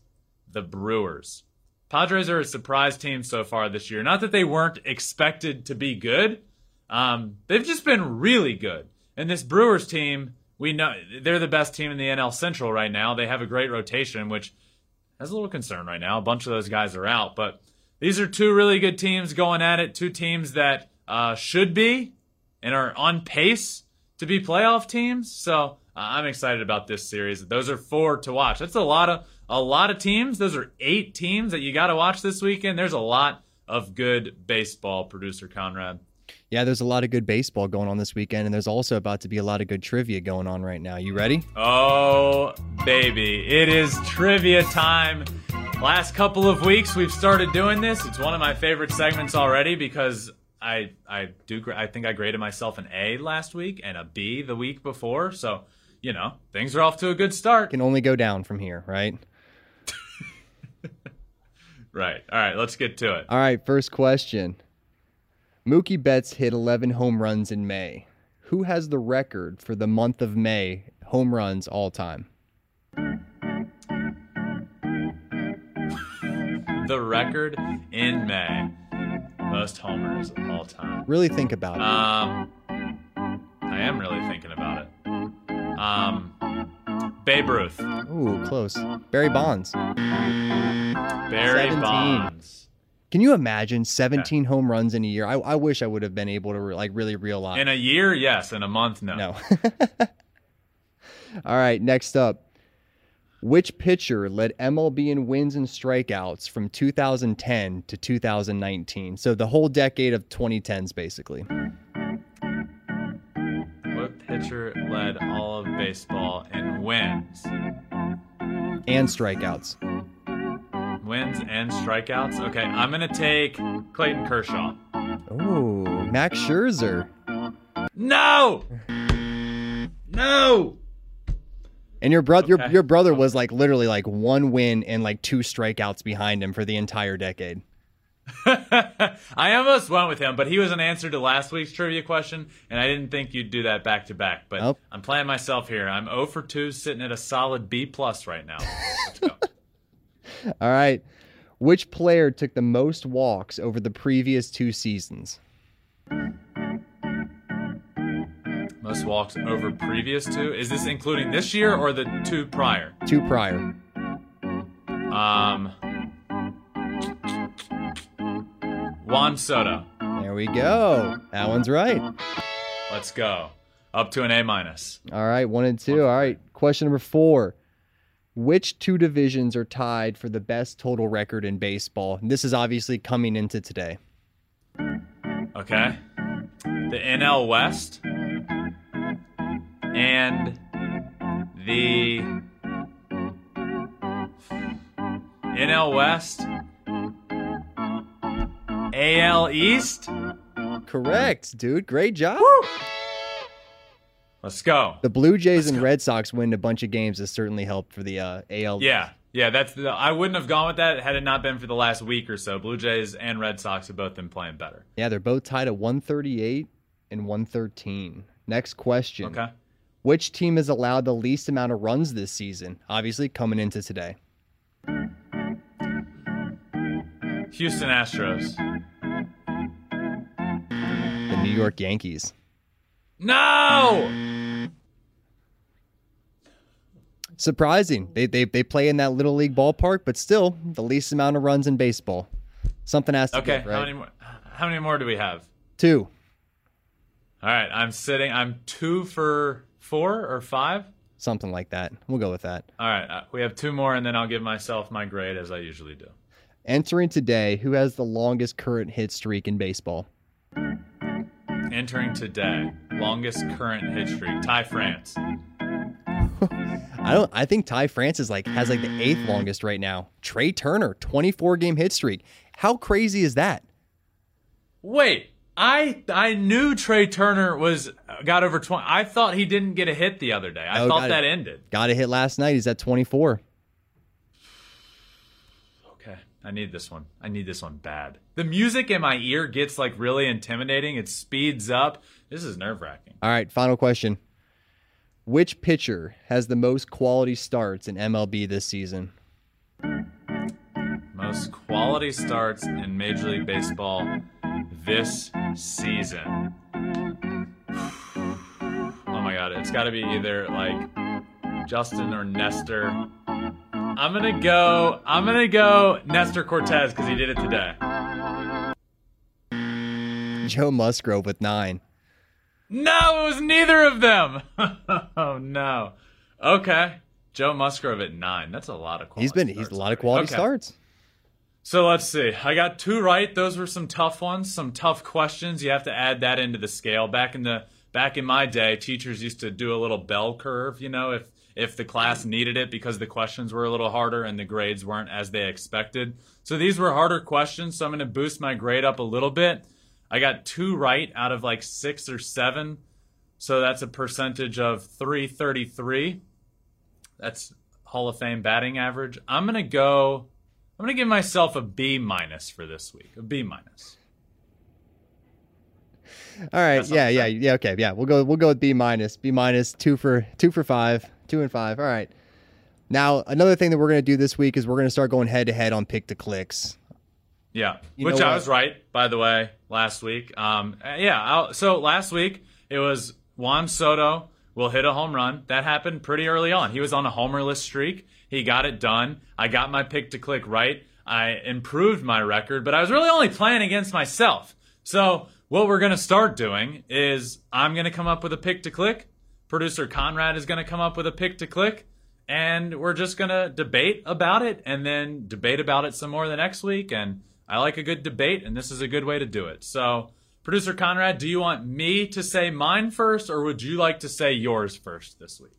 the Brewers. Padres are a surprise team so far this year. Not that they weren't expected to be good, um, they've just been really good. And this Brewers team, we know they're the best team in the NL Central right now. They have a great rotation, which has a little concern right now. A bunch of those guys are out, but these are two really good teams going at it. Two teams that uh, should be and are on pace to be playoff teams. So uh, I'm excited about this series. Those are four to watch. That's a lot of a lot of teams. Those are eight teams that you got to watch this weekend. There's a lot of good baseball, producer Conrad. Yeah, there's a lot of good baseball going on this weekend, and there's also about to be a lot of good trivia going on right now. You ready? Oh, baby. It is trivia time. Last couple of weeks we've started doing this. It's one of my favorite segments already because I I do I think I graded myself an A last week and a B the week before. So, you know, things are off to a good start. Can only go down from here, right? Right. All right, let's get to it. All right, first question. Mookie Betts hit 11 home runs in May. Who has the record for the month of May home runs all time? The record in May. Most homers of all time. Really think about it. Um I am really thinking about it. Um Babe Ruth. Ooh, close. Barry Bonds. Barry 17. Bonds. Can you imagine 17 home runs in a year? I, I wish I would have been able to re- like really realize. In a year, yes. In a month, no. No. All right, next up. Which pitcher led MLB in wins and strikeouts from 2010 to 2019? So the whole decade of 2010s, basically. What pitcher led all of baseball in wins? And strikeouts. Wins and strikeouts? Okay, I'm going to take Clayton Kershaw. Ooh, Max Scherzer. No! No! And your brother, your, Okay. your brother was like literally like one win and like two strikeouts behind him for the entire decade. I almost went with him, but he was an answer to last week's trivia question, and I didn't think you'd do that back to back. But. I'm playing myself here. I'm 0 for 2, sitting at a solid B plus right now. Let's go. All right. Which player took the most walks over the previous two seasons? Most walks over previous two. Is this including this year or the two prior? Two prior. Um, Juan Soto. There we go. That one's right. Let's go. Up to an A minus. All right, one and two. All right, question number four. Which two divisions are tied for the best total record in baseball? And this is obviously coming into today. Okay. The NL West and the NL West, AL East. Correct, dude. Great job. Let's go. The Blue Jays and Red Sox win a bunch of games has certainly helped for the uh, AL. Yeah, yeah. That's the, I wouldn't have gone with that had it not been for the last week or so. Blue Jays and Red Sox have both been playing better. Yeah, they're both tied at 138 and 113. Next question. Okay. Which team has allowed the least amount of runs this season? Obviously, coming into today. Houston Astros. The New York Yankees. No. Surprising. They, they, they play in that little league ballpark, but still the least amount of runs in baseball. Something has to Okay. give, right? How many more? How many more do we have? Two. All right, I'm sitting. I'm two for four or five. Something like that. We'll go with that. All right, uh, we have two more, and then I'll give myself my grade as I usually do. Entering today, who has the longest current hit streak in baseball? Entering today, longest current hit streak. Ty France. I don't. I think Ty France is like has like the eighth longest right now. Trea Turner, 24 game hit streak. How crazy is that? Wait, I I knew Trea Turner was got over twenty. I thought he didn't get a hit the other day. I Oh, thought got it. that ended. Got a hit last night. He's at 24. Okay, I need this one. I need this one bad. The music in my ear gets like really intimidating. It speeds up. This is nerve wracking. All right, final question. Which pitcher has the most quality starts in MLB this season? Most quality starts in Major League Baseball this season. Oh my god, it's got to be either like Justin or Nestor. I'm gonna go. I'm gonna go Nestor Cortes because he did it today. Joe Musgrove with nine. No, it was neither of them. oh no. Okay, Joe Musgrove at nine. That's a lot of quality. He's been he's a lot of already. quality Okay. So let's see. I got two right. Those were some tough ones, some tough questions. You have to add that into the scale. Back in the back in my day, teachers used to do a little bell curve, you know, if if the class needed it because the questions were a little harder and the grades weren't as they expected. So these were harder questions, so I'm going to boost my grade up a little bit. I got two right out of like 6 or 7. So that's a percentage of 333. That's Hall of Fame batting average. I'm going to go I'm going to give myself a B minus for this week. A B minus. All right. Yeah. Yeah. Yeah. Okay. Yeah. We'll go. We'll go with B minus. B minus. Two for two for five. Two and five. All right. Now another thing that we're going to do this week is we're going to start going head to head on pick to clicks. Yeah, you which I was right by the way last week. Um, yeah. I'll, so last week it was Juan Soto will hit a home run. That happened pretty early on. He was on a homerless streak. He got it done. I got my pick to click right. I improved my record, but I was really only playing against myself. So what we're going to start doing is I'm going to come up with a pick to click. Producer Conrad is going to come up with a pick to click. And we're just going to debate about it and then debate about it some more the next week. And I like a good debate, and this is a good way to do it. So, Producer Conrad, do you want me to say mine first, or would you like to say yours first this week?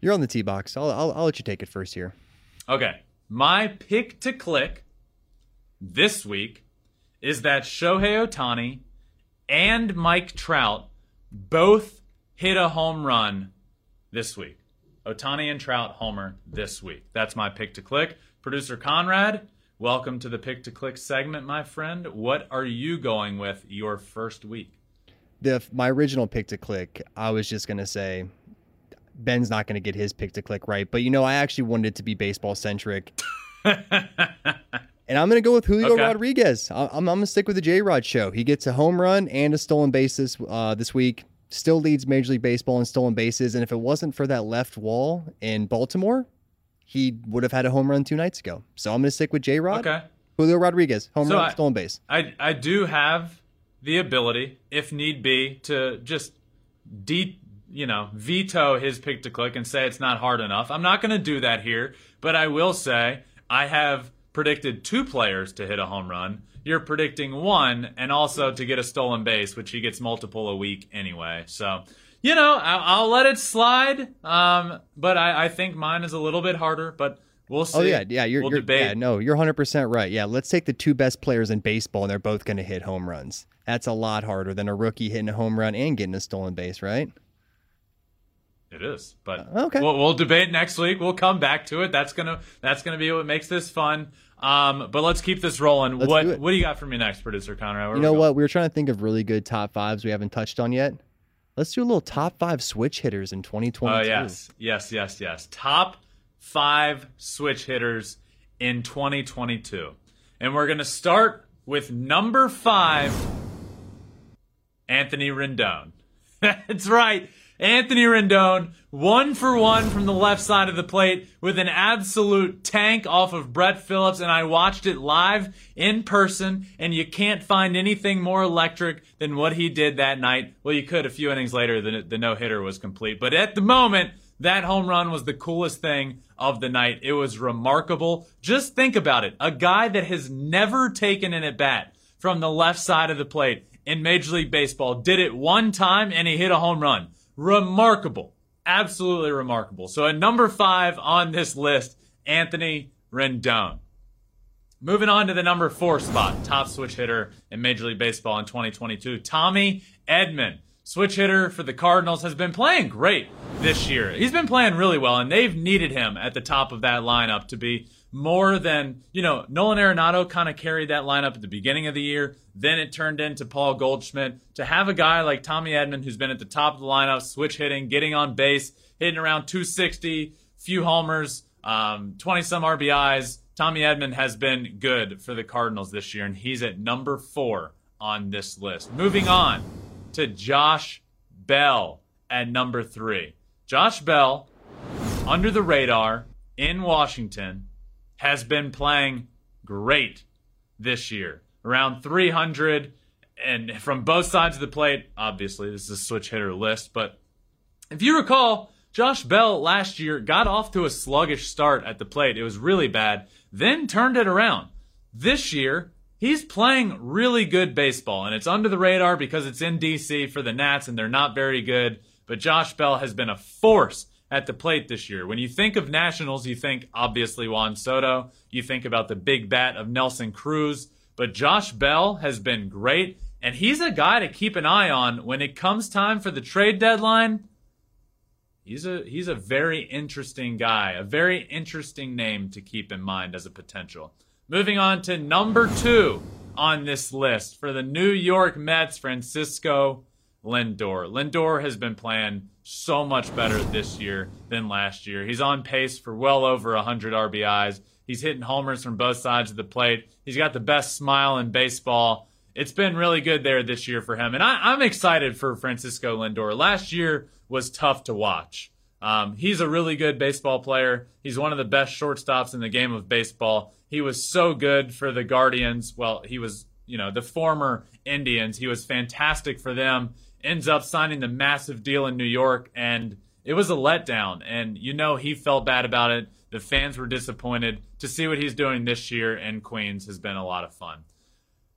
You're on the tee box. I'll, I'll, I'll let you take it first here. Okay. My pick to click this week is that Shohei Ohtani and Mike Trout both hit a home run this week. Ohtani and Trout homer this week. That's my pick to click. Producer Conrad, welcome to the pick to click segment, my friend. What are you going with your first week? The my original pick to click, I was just gonna say Ben's not going to get his pick to click right. But you know, I actually wanted it to be baseball centric. and I'm going to go with Julio okay. Rodriguez. I'm, I'm going to stick with the J Rod show. He gets a home run and a stolen bases uh, this week. Still leads Major League Baseball in stolen bases. And if it wasn't for that left wall in Baltimore, he would have had a home run two nights ago. So I'm going to stick with J Rod. Okay. Julio Rodriguez, home so run, I, stolen base. I, I do have the ability, if need be, to just de- you know, veto his pick to click and say it's not hard enough. I'm not going to do that here, but I will say I have predicted two players to hit a home run. You're predicting one and also to get a stolen base, which he gets multiple a week anyway. So, you know, I'll, I'll let it slide. Um, but I, I, think mine is a little bit harder, but we'll see. Oh, yeah. Yeah. You're, we'll you're. Yeah, no, you're 100% right. Yeah. Let's take the two best players in baseball and they're both going to hit home runs. That's a lot harder than a rookie hitting a home run and getting a stolen base, right? It is, but uh, okay. We'll, we'll, debate next week. We'll come back to it. That's gonna that's gonna be what makes this fun. Um, but let's keep this rolling. Let's what what do you got for me next, producer Conrad? Where you know we what? We were trying to think of really good top fives we haven't touched on yet. Let's do a little top five switch hitters in 2022. Oh yes, yes, yes, yes. Top five switch hitters in 2022, and we're gonna start with number five, Anthony Rendon. That's right. Anthony Rendon, one for one from the left side of the plate with an absolute tank off of Brett Phillips, and I watched it live in person, and you can't find anything more electric than what he did that night. Well, you could a few innings later, the, the no hitter was complete, but at the moment, that home run was the coolest thing of the night. It was remarkable. Just think about it. A guy that has never taken an at bat from the left side of the plate in Major League Baseball did it one time and he hit a home run remarkable. Absolutely remarkable. So at number five on this list, Anthony Rendon. Moving on to the number four spot, top switch hitter in Major League Baseball in 2022, Tommy Edman. Switch hitter for the Cardinals has been playing great this year. He's been playing really well, and they've needed him at the top of that lineup to be more than, you know, Nolan Arenado kind of carried that lineup at the beginning of the year. Then it turned into Paul Goldschmidt. To have a guy like Tommy Edman, who's been at the top of the lineup, switch hitting, getting on base, hitting around 260, few homers, um, 20 some RBIs. Tommy Edman has been good for the Cardinals this year, and he's at number four on this list. Moving on to Josh Bell at number three. Josh Bell, under the radar in Washington, has been playing great this year. Around 300 and from both sides of the plate. Obviously, this is a switch hitter list, but if you recall, Josh Bell last year got off to a sluggish start at the plate. It was really bad, then turned it around. this year, he's playing really good baseball, and it's under the radar because it's in DC for the Nats and they're not very good. But Josh Bell has been a force at the plate this year. When you think of Nationals, you think obviously Juan Soto, you think about the big bat of Nelson Cruz, but Josh Bell has been great, and he's a guy to keep an eye on when it comes time for the trade deadline. He's a he's a very interesting guy, a very interesting name to keep in mind as a potential. Moving on to number 2 on this list for the New York Mets, Francisco Lindor. Lindor has been playing so much better this year than last year. He's on pace for well over 100 RBIs. He's hitting homers from both sides of the plate. He's got the best smile in baseball. It's been really good there this year for him. And I, am excited for Francisco Lindor. Last year was tough to watch. Um, he's a really good baseball player. He's one of the best shortstops in the game of baseball. He was so good for the Guardians. Well, he was, you know, the former Indians. He was fantastic for them ends up signing the massive deal in New York, and it was a letdown. And you know he felt bad about it. The fans were disappointed. To see what he's doing this year in Queens has been a lot of fun.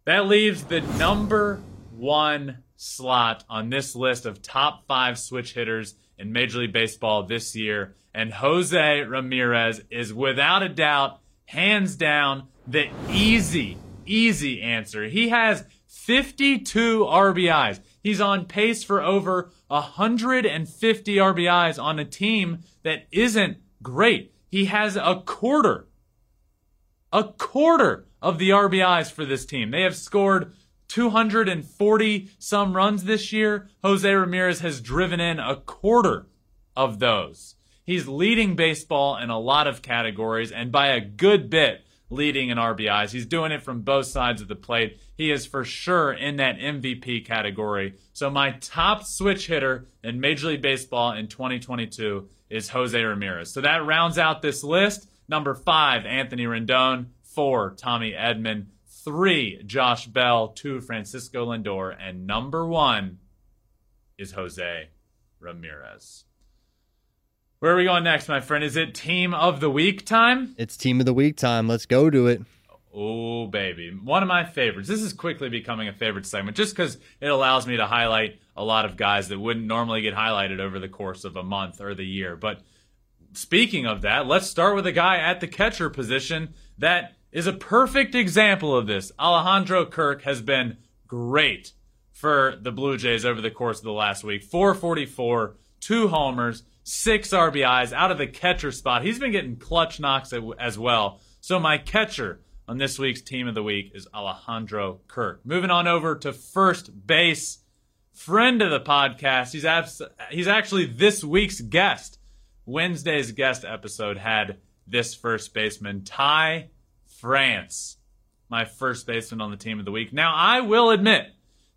That leaves the number one slot on this list of top five switch hitters in Major League Baseball this year. And Jose Ramirez is without a doubt, hands down, the easy, easy answer. He has 52 RBIs. He's on pace for over 150 RBIs on a team that isn't great. He has a quarter, a quarter of the RBIs for this team. They have scored 240 some runs this year. Jose Ramirez has driven in a quarter of those. He's leading baseball in a lot of categories and by a good bit leading in RBIs. He's doing it from both sides of the plate. He is for sure in that MVP category. So my top switch hitter in Major League Baseball in 2022 is Jose Ramirez. So that rounds out this list. Number five, Anthony Rendon. Four, Tommy Edman. Three, Josh Bell. Two, Francisco Lindor. And number one is Jose Ramirez. Where are we going next, my friend? Is it team of the week time? It's team of the week time. Let's go to it. Oh, baby. One of my favorites. This is quickly becoming a favorite segment just because it allows me to highlight a lot of guys that wouldn't normally get highlighted over the course of a month or the year. But speaking of that, let's start with a guy at the catcher position that is a perfect example of this. Alejandro Kirk has been great for the Blue Jays over the course of the last week. 444, two homers six RBIs out of the catcher spot. He's been getting clutch knocks as well. So my catcher on this week's team of the week is Alejandro Kirk. Moving on over to first base, friend of the podcast. He's abs- he's actually this week's guest. Wednesday's guest episode had this first baseman, Ty France, my first baseman on the team of the week. Now I will admit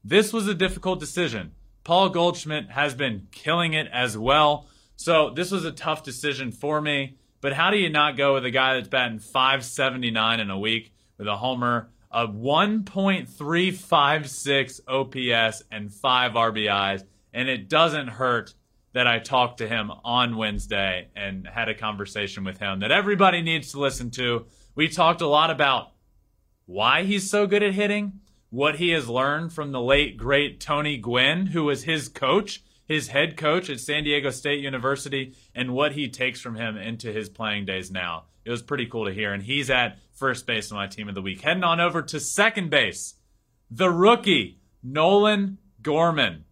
this was a difficult decision. Paul Goldschmidt has been killing it as well. So this was a tough decision for me. But how do you not go with a guy that's batting 579 in a week with a homer, a 1.356 OPS, and five RBIs? And it doesn't hurt that I talked to him on Wednesday and had a conversation with him that everybody needs to listen to. We talked a lot about why he's so good at hitting, what he has learned from the late, great Tony Gwynn, who was his coach his head coach at San Diego State University and what he takes from him into his playing days now. It was pretty cool to hear. And he's at first base on my team of the week. Heading on over to second base, the rookie, Nolan Gorman,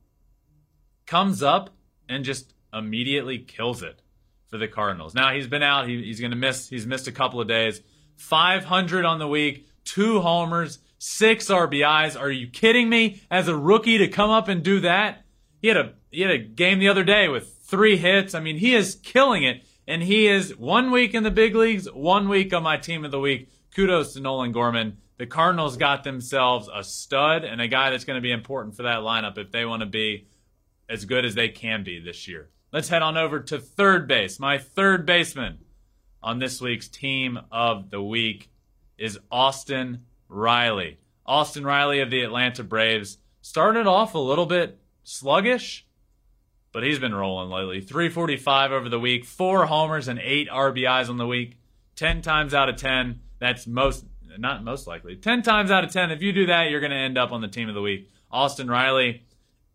comes up and just immediately kills it for the Cardinals. Now he's been out. He, he's going to miss. He's missed a couple of days. 500 on the week, two homers, six RBIs. Are you kidding me? As a rookie to come up and do that? He had a he had a game the other day with three hits. I mean, he is killing it. And he is one week in the big leagues, one week on my team of the week. Kudos to Nolan Gorman. The Cardinals got themselves a stud and a guy that's going to be important for that lineup if they want to be as good as they can be this year. Let's head on over to third base. My third baseman on this week's team of the week is Austin Riley. Austin Riley of the Atlanta Braves started off a little bit sluggish, but he's been rolling lately. 345 over the week, four homers and eight RBIs on the week. 10 times out of 10, that's most not most likely, 10 times out of 10, if you do that, you're going to end up on the team of the week. Austin Riley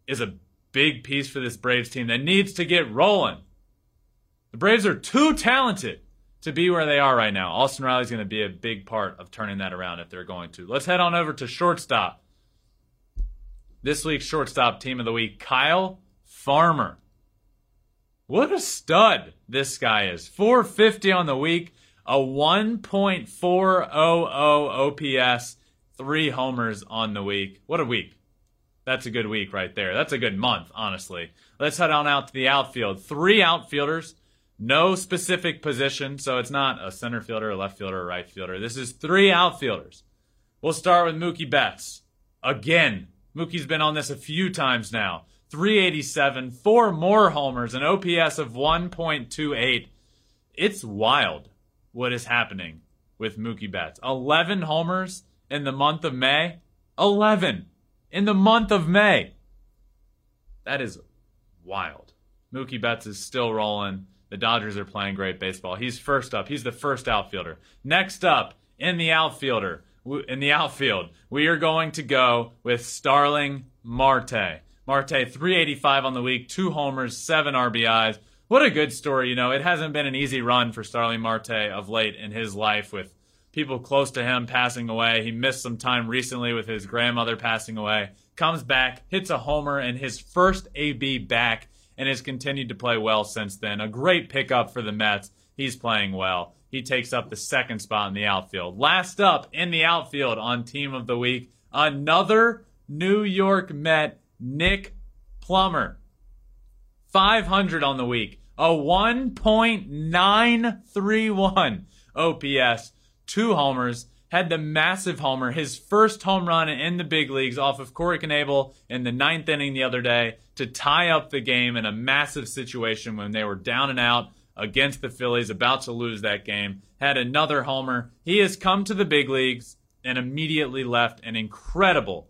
is a big piece for this Braves team that needs to get rolling. The Braves are too talented to be where they are right now. Austin Riley's going to be a big part of turning that around if they're going to. Let's head on over to shortstop. This week's shortstop team of the week, Kyle Farmer. What a stud this guy is. 450 on the week, a 1.400 OPS, three homers on the week. What a week. That's a good week right there. That's a good month, honestly. Let's head on out to the outfield. Three outfielders, no specific position, so it's not a center fielder, a left fielder, a right fielder. This is three outfielders. We'll start with Mookie Betts. Again, Mookie's been on this a few times now. 387, four more homers, an OPS of 1.28. It's wild what is happening with Mookie Betts. 11 homers in the month of May. 11 in the month of May. That is wild. Mookie Betts is still rolling. The Dodgers are playing great baseball. He's first up. He's the first outfielder. Next up in the outfielder, in the outfield, we are going to go with Starling Marte. Marte 385 on the week, two homers, seven RBIs. What a good story, you know. It hasn't been an easy run for Starling Marte of late in his life with people close to him passing away. He missed some time recently with his grandmother passing away. Comes back, hits a homer in his first AB back, and has continued to play well since then. A great pickup for the Mets. He's playing well. He takes up the second spot in the outfield. Last up in the outfield on Team of the Week, another New York Met, Nick Plummer. 500 on the week, a 1.931 OPS two homers, had the massive homer, his first home run in the big leagues off of Corey Knebel in the ninth inning the other day to tie up the game in a massive situation when they were down and out against the Phillies, about to lose that game. Had another homer. He has come to the big leagues and immediately left an incredible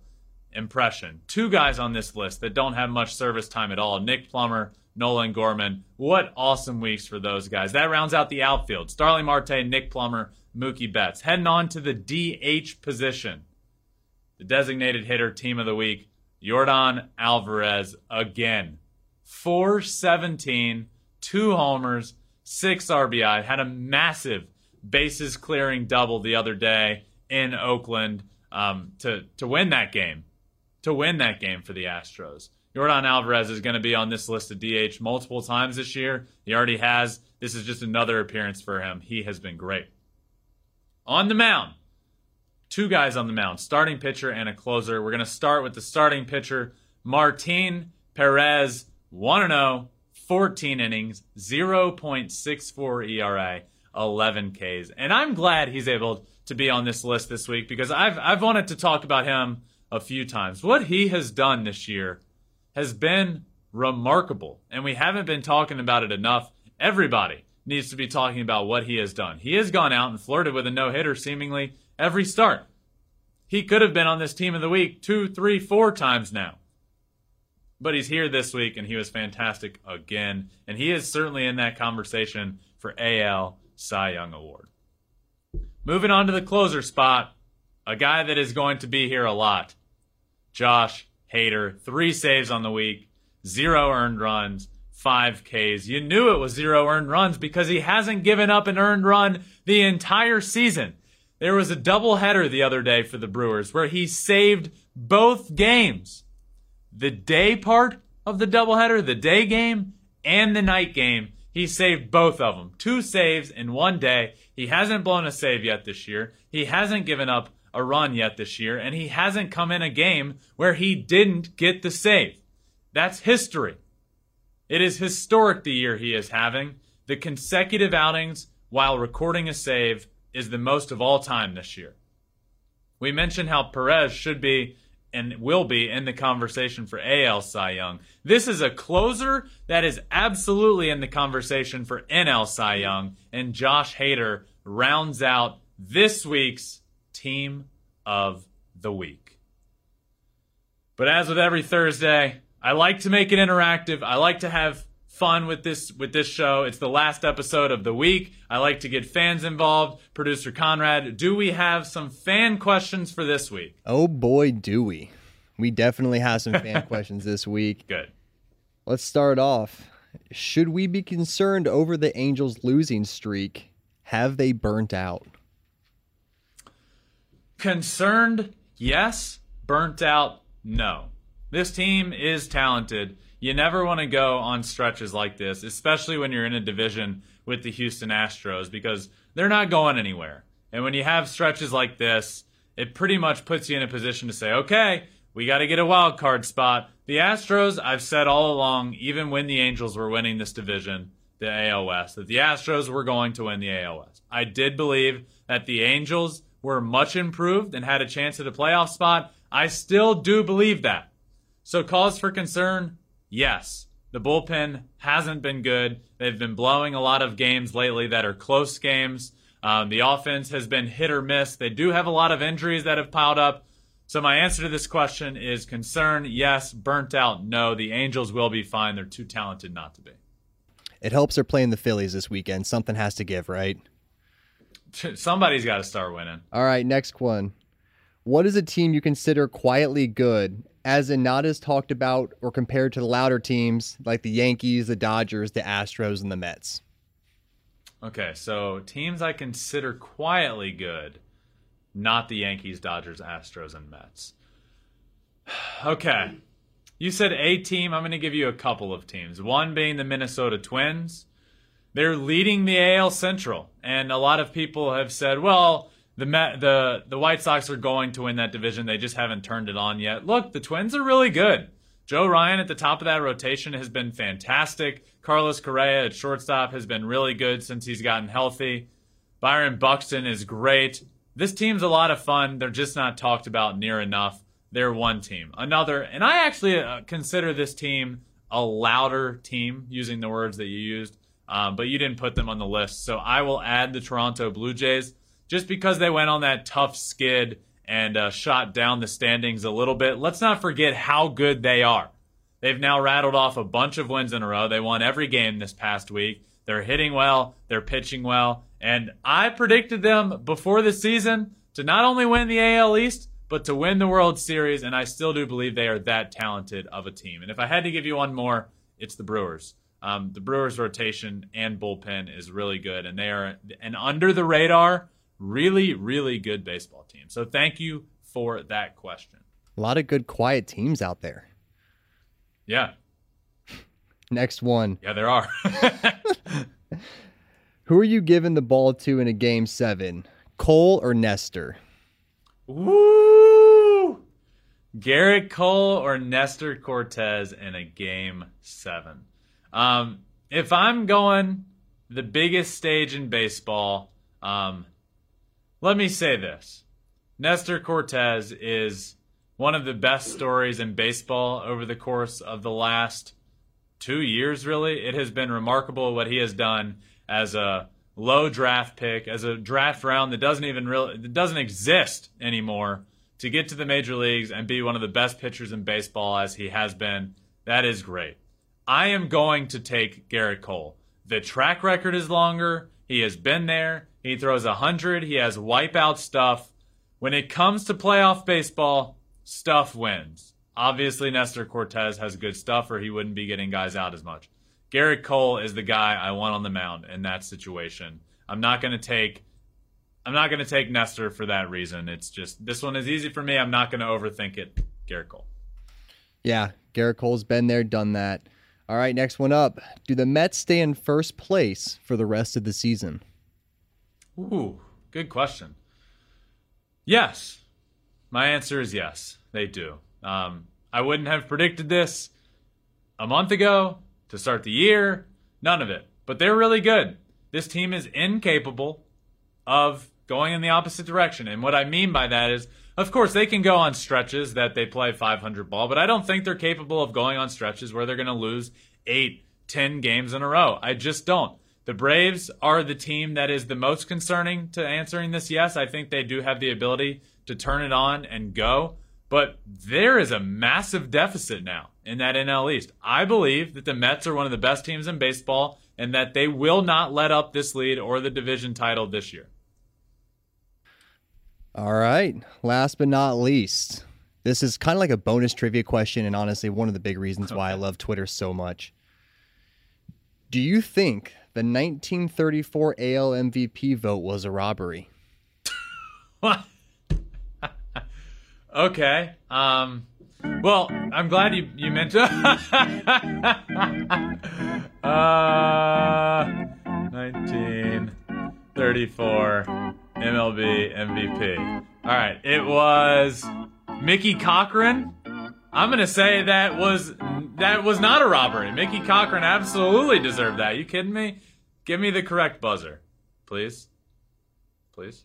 impression. Two guys on this list that don't have much service time at all Nick Plummer, Nolan Gorman. What awesome weeks for those guys. That rounds out the outfield. Starling Marte, Nick Plummer, Mookie Betts. Heading on to the DH position. The designated hitter team of the week, Yordan Alvarez again. 417, two homers, six RBI. Had a massive bases clearing double the other day in Oakland um, to, to win that game. To win that game for the Astros. Yordan Alvarez is going to be on this list of DH multiple times this year. He already has. This is just another appearance for him. He has been great on the mound. Two guys on the mound, starting pitcher and a closer. We're going to start with the starting pitcher, Martin Perez, 1 0, 14 innings, 0.64 ERA, 11 Ks. And I'm glad he's able to be on this list this week because I've, I've wanted to talk about him a few times. What he has done this year has been remarkable, and we haven't been talking about it enough. Everybody needs to be talking about what he has done. He has gone out and flirted with a no hitter seemingly every start. He could have been on this team of the week two, three, four times now. But he's here this week and he was fantastic again. And he is certainly in that conversation for AL Cy Young Award. Moving on to the closer spot, a guy that is going to be here a lot. Josh Hader, three saves on the week, zero earned runs, five Ks. You knew it was zero earned runs because he hasn't given up an earned run the entire season. There was a doubleheader the other day for the Brewers where he saved both games. The day part of the doubleheader, the day game, and the night game, he saved both of them. Two saves in one day. He hasn't blown a save yet this year. He hasn't given up a run yet this year, and he hasn't come in a game where he didn't get the save. That's history. It is historic the year he is having. The consecutive outings while recording a save is the most of all time this year. We mentioned how Perez should be and will be in the conversation for AL Cy Young. This is a closer that is absolutely in the conversation for NL Cy Young, and Josh Hader rounds out this week's Team of the Week. But as with every Thursday, I like to make it interactive. I like to have fun with this with this show. It's the last episode of the week. I like to get fans involved. Producer Conrad, do we have some fan questions for this week? Oh boy, do we. We definitely have some fan questions this week. Good. Let's start off. Should we be concerned over the Angels losing streak? Have they burnt out? Concerned? Yes. Burnt out? No. This team is talented. You never want to go on stretches like this, especially when you're in a division with the Houston Astros, because they're not going anywhere. And when you have stretches like this, it pretty much puts you in a position to say, okay, we got to get a wild card spot. The Astros, I've said all along, even when the Angels were winning this division, the AL West, that the Astros were going to win the AL West. I did believe that the Angels were much improved and had a chance at a playoff spot. I still do believe that. So, cause for concern, yes. The bullpen hasn't been good. They've been blowing a lot of games lately that are close games. Um, the offense has been hit or miss. They do have a lot of injuries that have piled up. So, my answer to this question is concern, yes. Burnt out, no. The Angels will be fine. They're too talented not to be. It helps they're playing the Phillies this weekend. Something has to give, right? Somebody's got to start winning. All right, next one. What is a team you consider quietly good, as in not as talked about or compared to the louder teams like the Yankees, the Dodgers, the Astros, and the Mets? Okay, so teams I consider quietly good, not the Yankees, Dodgers, Astros, and Mets. Okay. You said a team. I'm going to give you a couple of teams. One being the Minnesota Twins. They're leading the AL Central, and a lot of people have said, "Well, the Met, the the White Sox are going to win that division. They just haven't turned it on yet." Look, the Twins are really good. Joe Ryan at the top of that rotation has been fantastic. Carlos Correa at shortstop has been really good since he's gotten healthy. Byron Buxton is great. This team's a lot of fun. They're just not talked about near enough. They're one team. Another, and I actually uh, consider this team a louder team, using the words that you used, um, but you didn't put them on the list. So I will add the Toronto Blue Jays just because they went on that tough skid and uh, shot down the standings a little bit. Let's not forget how good they are. They've now rattled off a bunch of wins in a row. They won every game this past week. They're hitting well, they're pitching well, and I predicted them before the season to not only win the AL East, but to win the World Series, and I still do believe they are that talented of a team. And if I had to give you one more, it's the Brewers. Um, the Brewers' rotation and bullpen is really good, and they are an under the radar, really, really good baseball team. So thank you for that question. A lot of good, quiet teams out there. Yeah. Next one. Yeah, there are. Who are you giving the ball to in a game seven? Cole or Nestor? Woo! Gerrit Cole or Nestor Cortes in a game seven. Um, if I'm going the biggest stage in baseball, um, let me say this. Nestor Cortes is one of the best stories in baseball over the course of the last two years, really. It has been remarkable what he has done as a low draft pick, as a draft round that doesn't even really doesn't exist anymore, to get to the major leagues and be one of the best pitchers in baseball as he has been. That is great. I am going to take Gerrit Cole. The track record is longer. He has been there. He throws 100. He has wipeout stuff. When it comes to playoff baseball, stuff wins. Obviously, Nestor Cortes has good stuff, or he wouldn't be getting guys out as much. Gerrit Cole is the guy I want on the mound in that situation. I'm not going to take I'm not going to take Nestor for that reason. It's just this one is easy for me. I'm not going to overthink it. Gerrit Cole. Yeah, Gerrit Cole's been there, done that. All right, next one up. Do the Mets stay in first place for the rest of the season? Ooh, good question. Yes. My answer is yes, they do. Um, I wouldn't have predicted this a month ago to start the year. None of it. But they're really good. This team is incapable of going in the opposite direction. And what I mean by that is, of course, they can go on stretches that they play 500 ball, but I don't think they're capable of going on stretches where they're going to lose eight, ten games in a row. I just don't. The Braves are the team that is the most concerning to answering this yes. I think they do have the ability to turn it on and go. But there is a massive deficit now in that NL East. I believe that the Mets are one of the best teams in baseball and that they will not let up this lead or the division title this year. All right. Last but not least, this is kind of like a bonus trivia question, and honestly, one of the big reasons why I love Twitter so much. Do you think the 1934 AL MVP vote was a robbery? What? okay. Um, well, I'm glad you, you mentioned. uh, 1934 MLB MVP. All right. It was Mickey Cochrane. I'm gonna say that was that was not a robbery. Mickey Cochrane absolutely deserved that. You kidding me? Give me the correct buzzer, please. Please.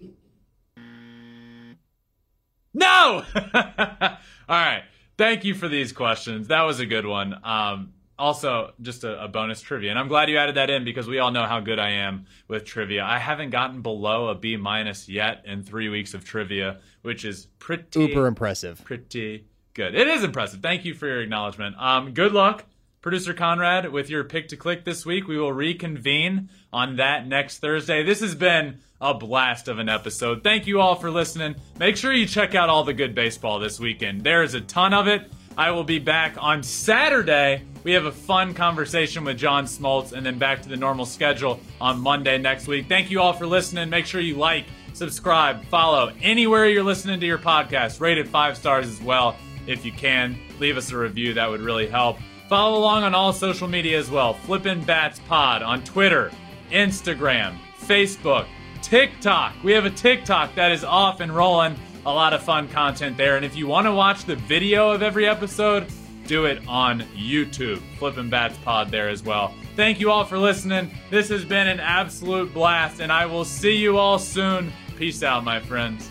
No. All right. Thank you for these questions. That was a good one. Um, also, just a, a, bonus trivia, and I'm glad you added that in because we all know how good I am with trivia. I haven't gotten below a B minus yet in three weeks of trivia, which is pretty super impressive. Pretty good. It is impressive. Thank you for your acknowledgement. Um, good luck, producer Conrad, with your pick to click this week. We will reconvene on that next Thursday. This has been a blast of an episode. Thank you all for listening. Make sure you check out all the good baseball this weekend. There is a ton of it. I will be back on Saturday. We have a fun conversation with John Smoltz and then back to the normal schedule on Monday next week. Thank you all for listening. Make sure you like, subscribe, follow anywhere you're listening to your podcast. Rate it five stars as well if you can. Leave us a review, that would really help. Follow along on all social media as well. Flippin' Bats Pod on Twitter, Instagram, Facebook, TikTok. We have a TikTok that is off and rolling a lot of fun content there. And if you want to watch the video of every episode, do it on YouTube. Flipping Bats Pod there as well. Thank you all for listening. This has been an absolute blast, and I will see you all soon. Peace out, my friends.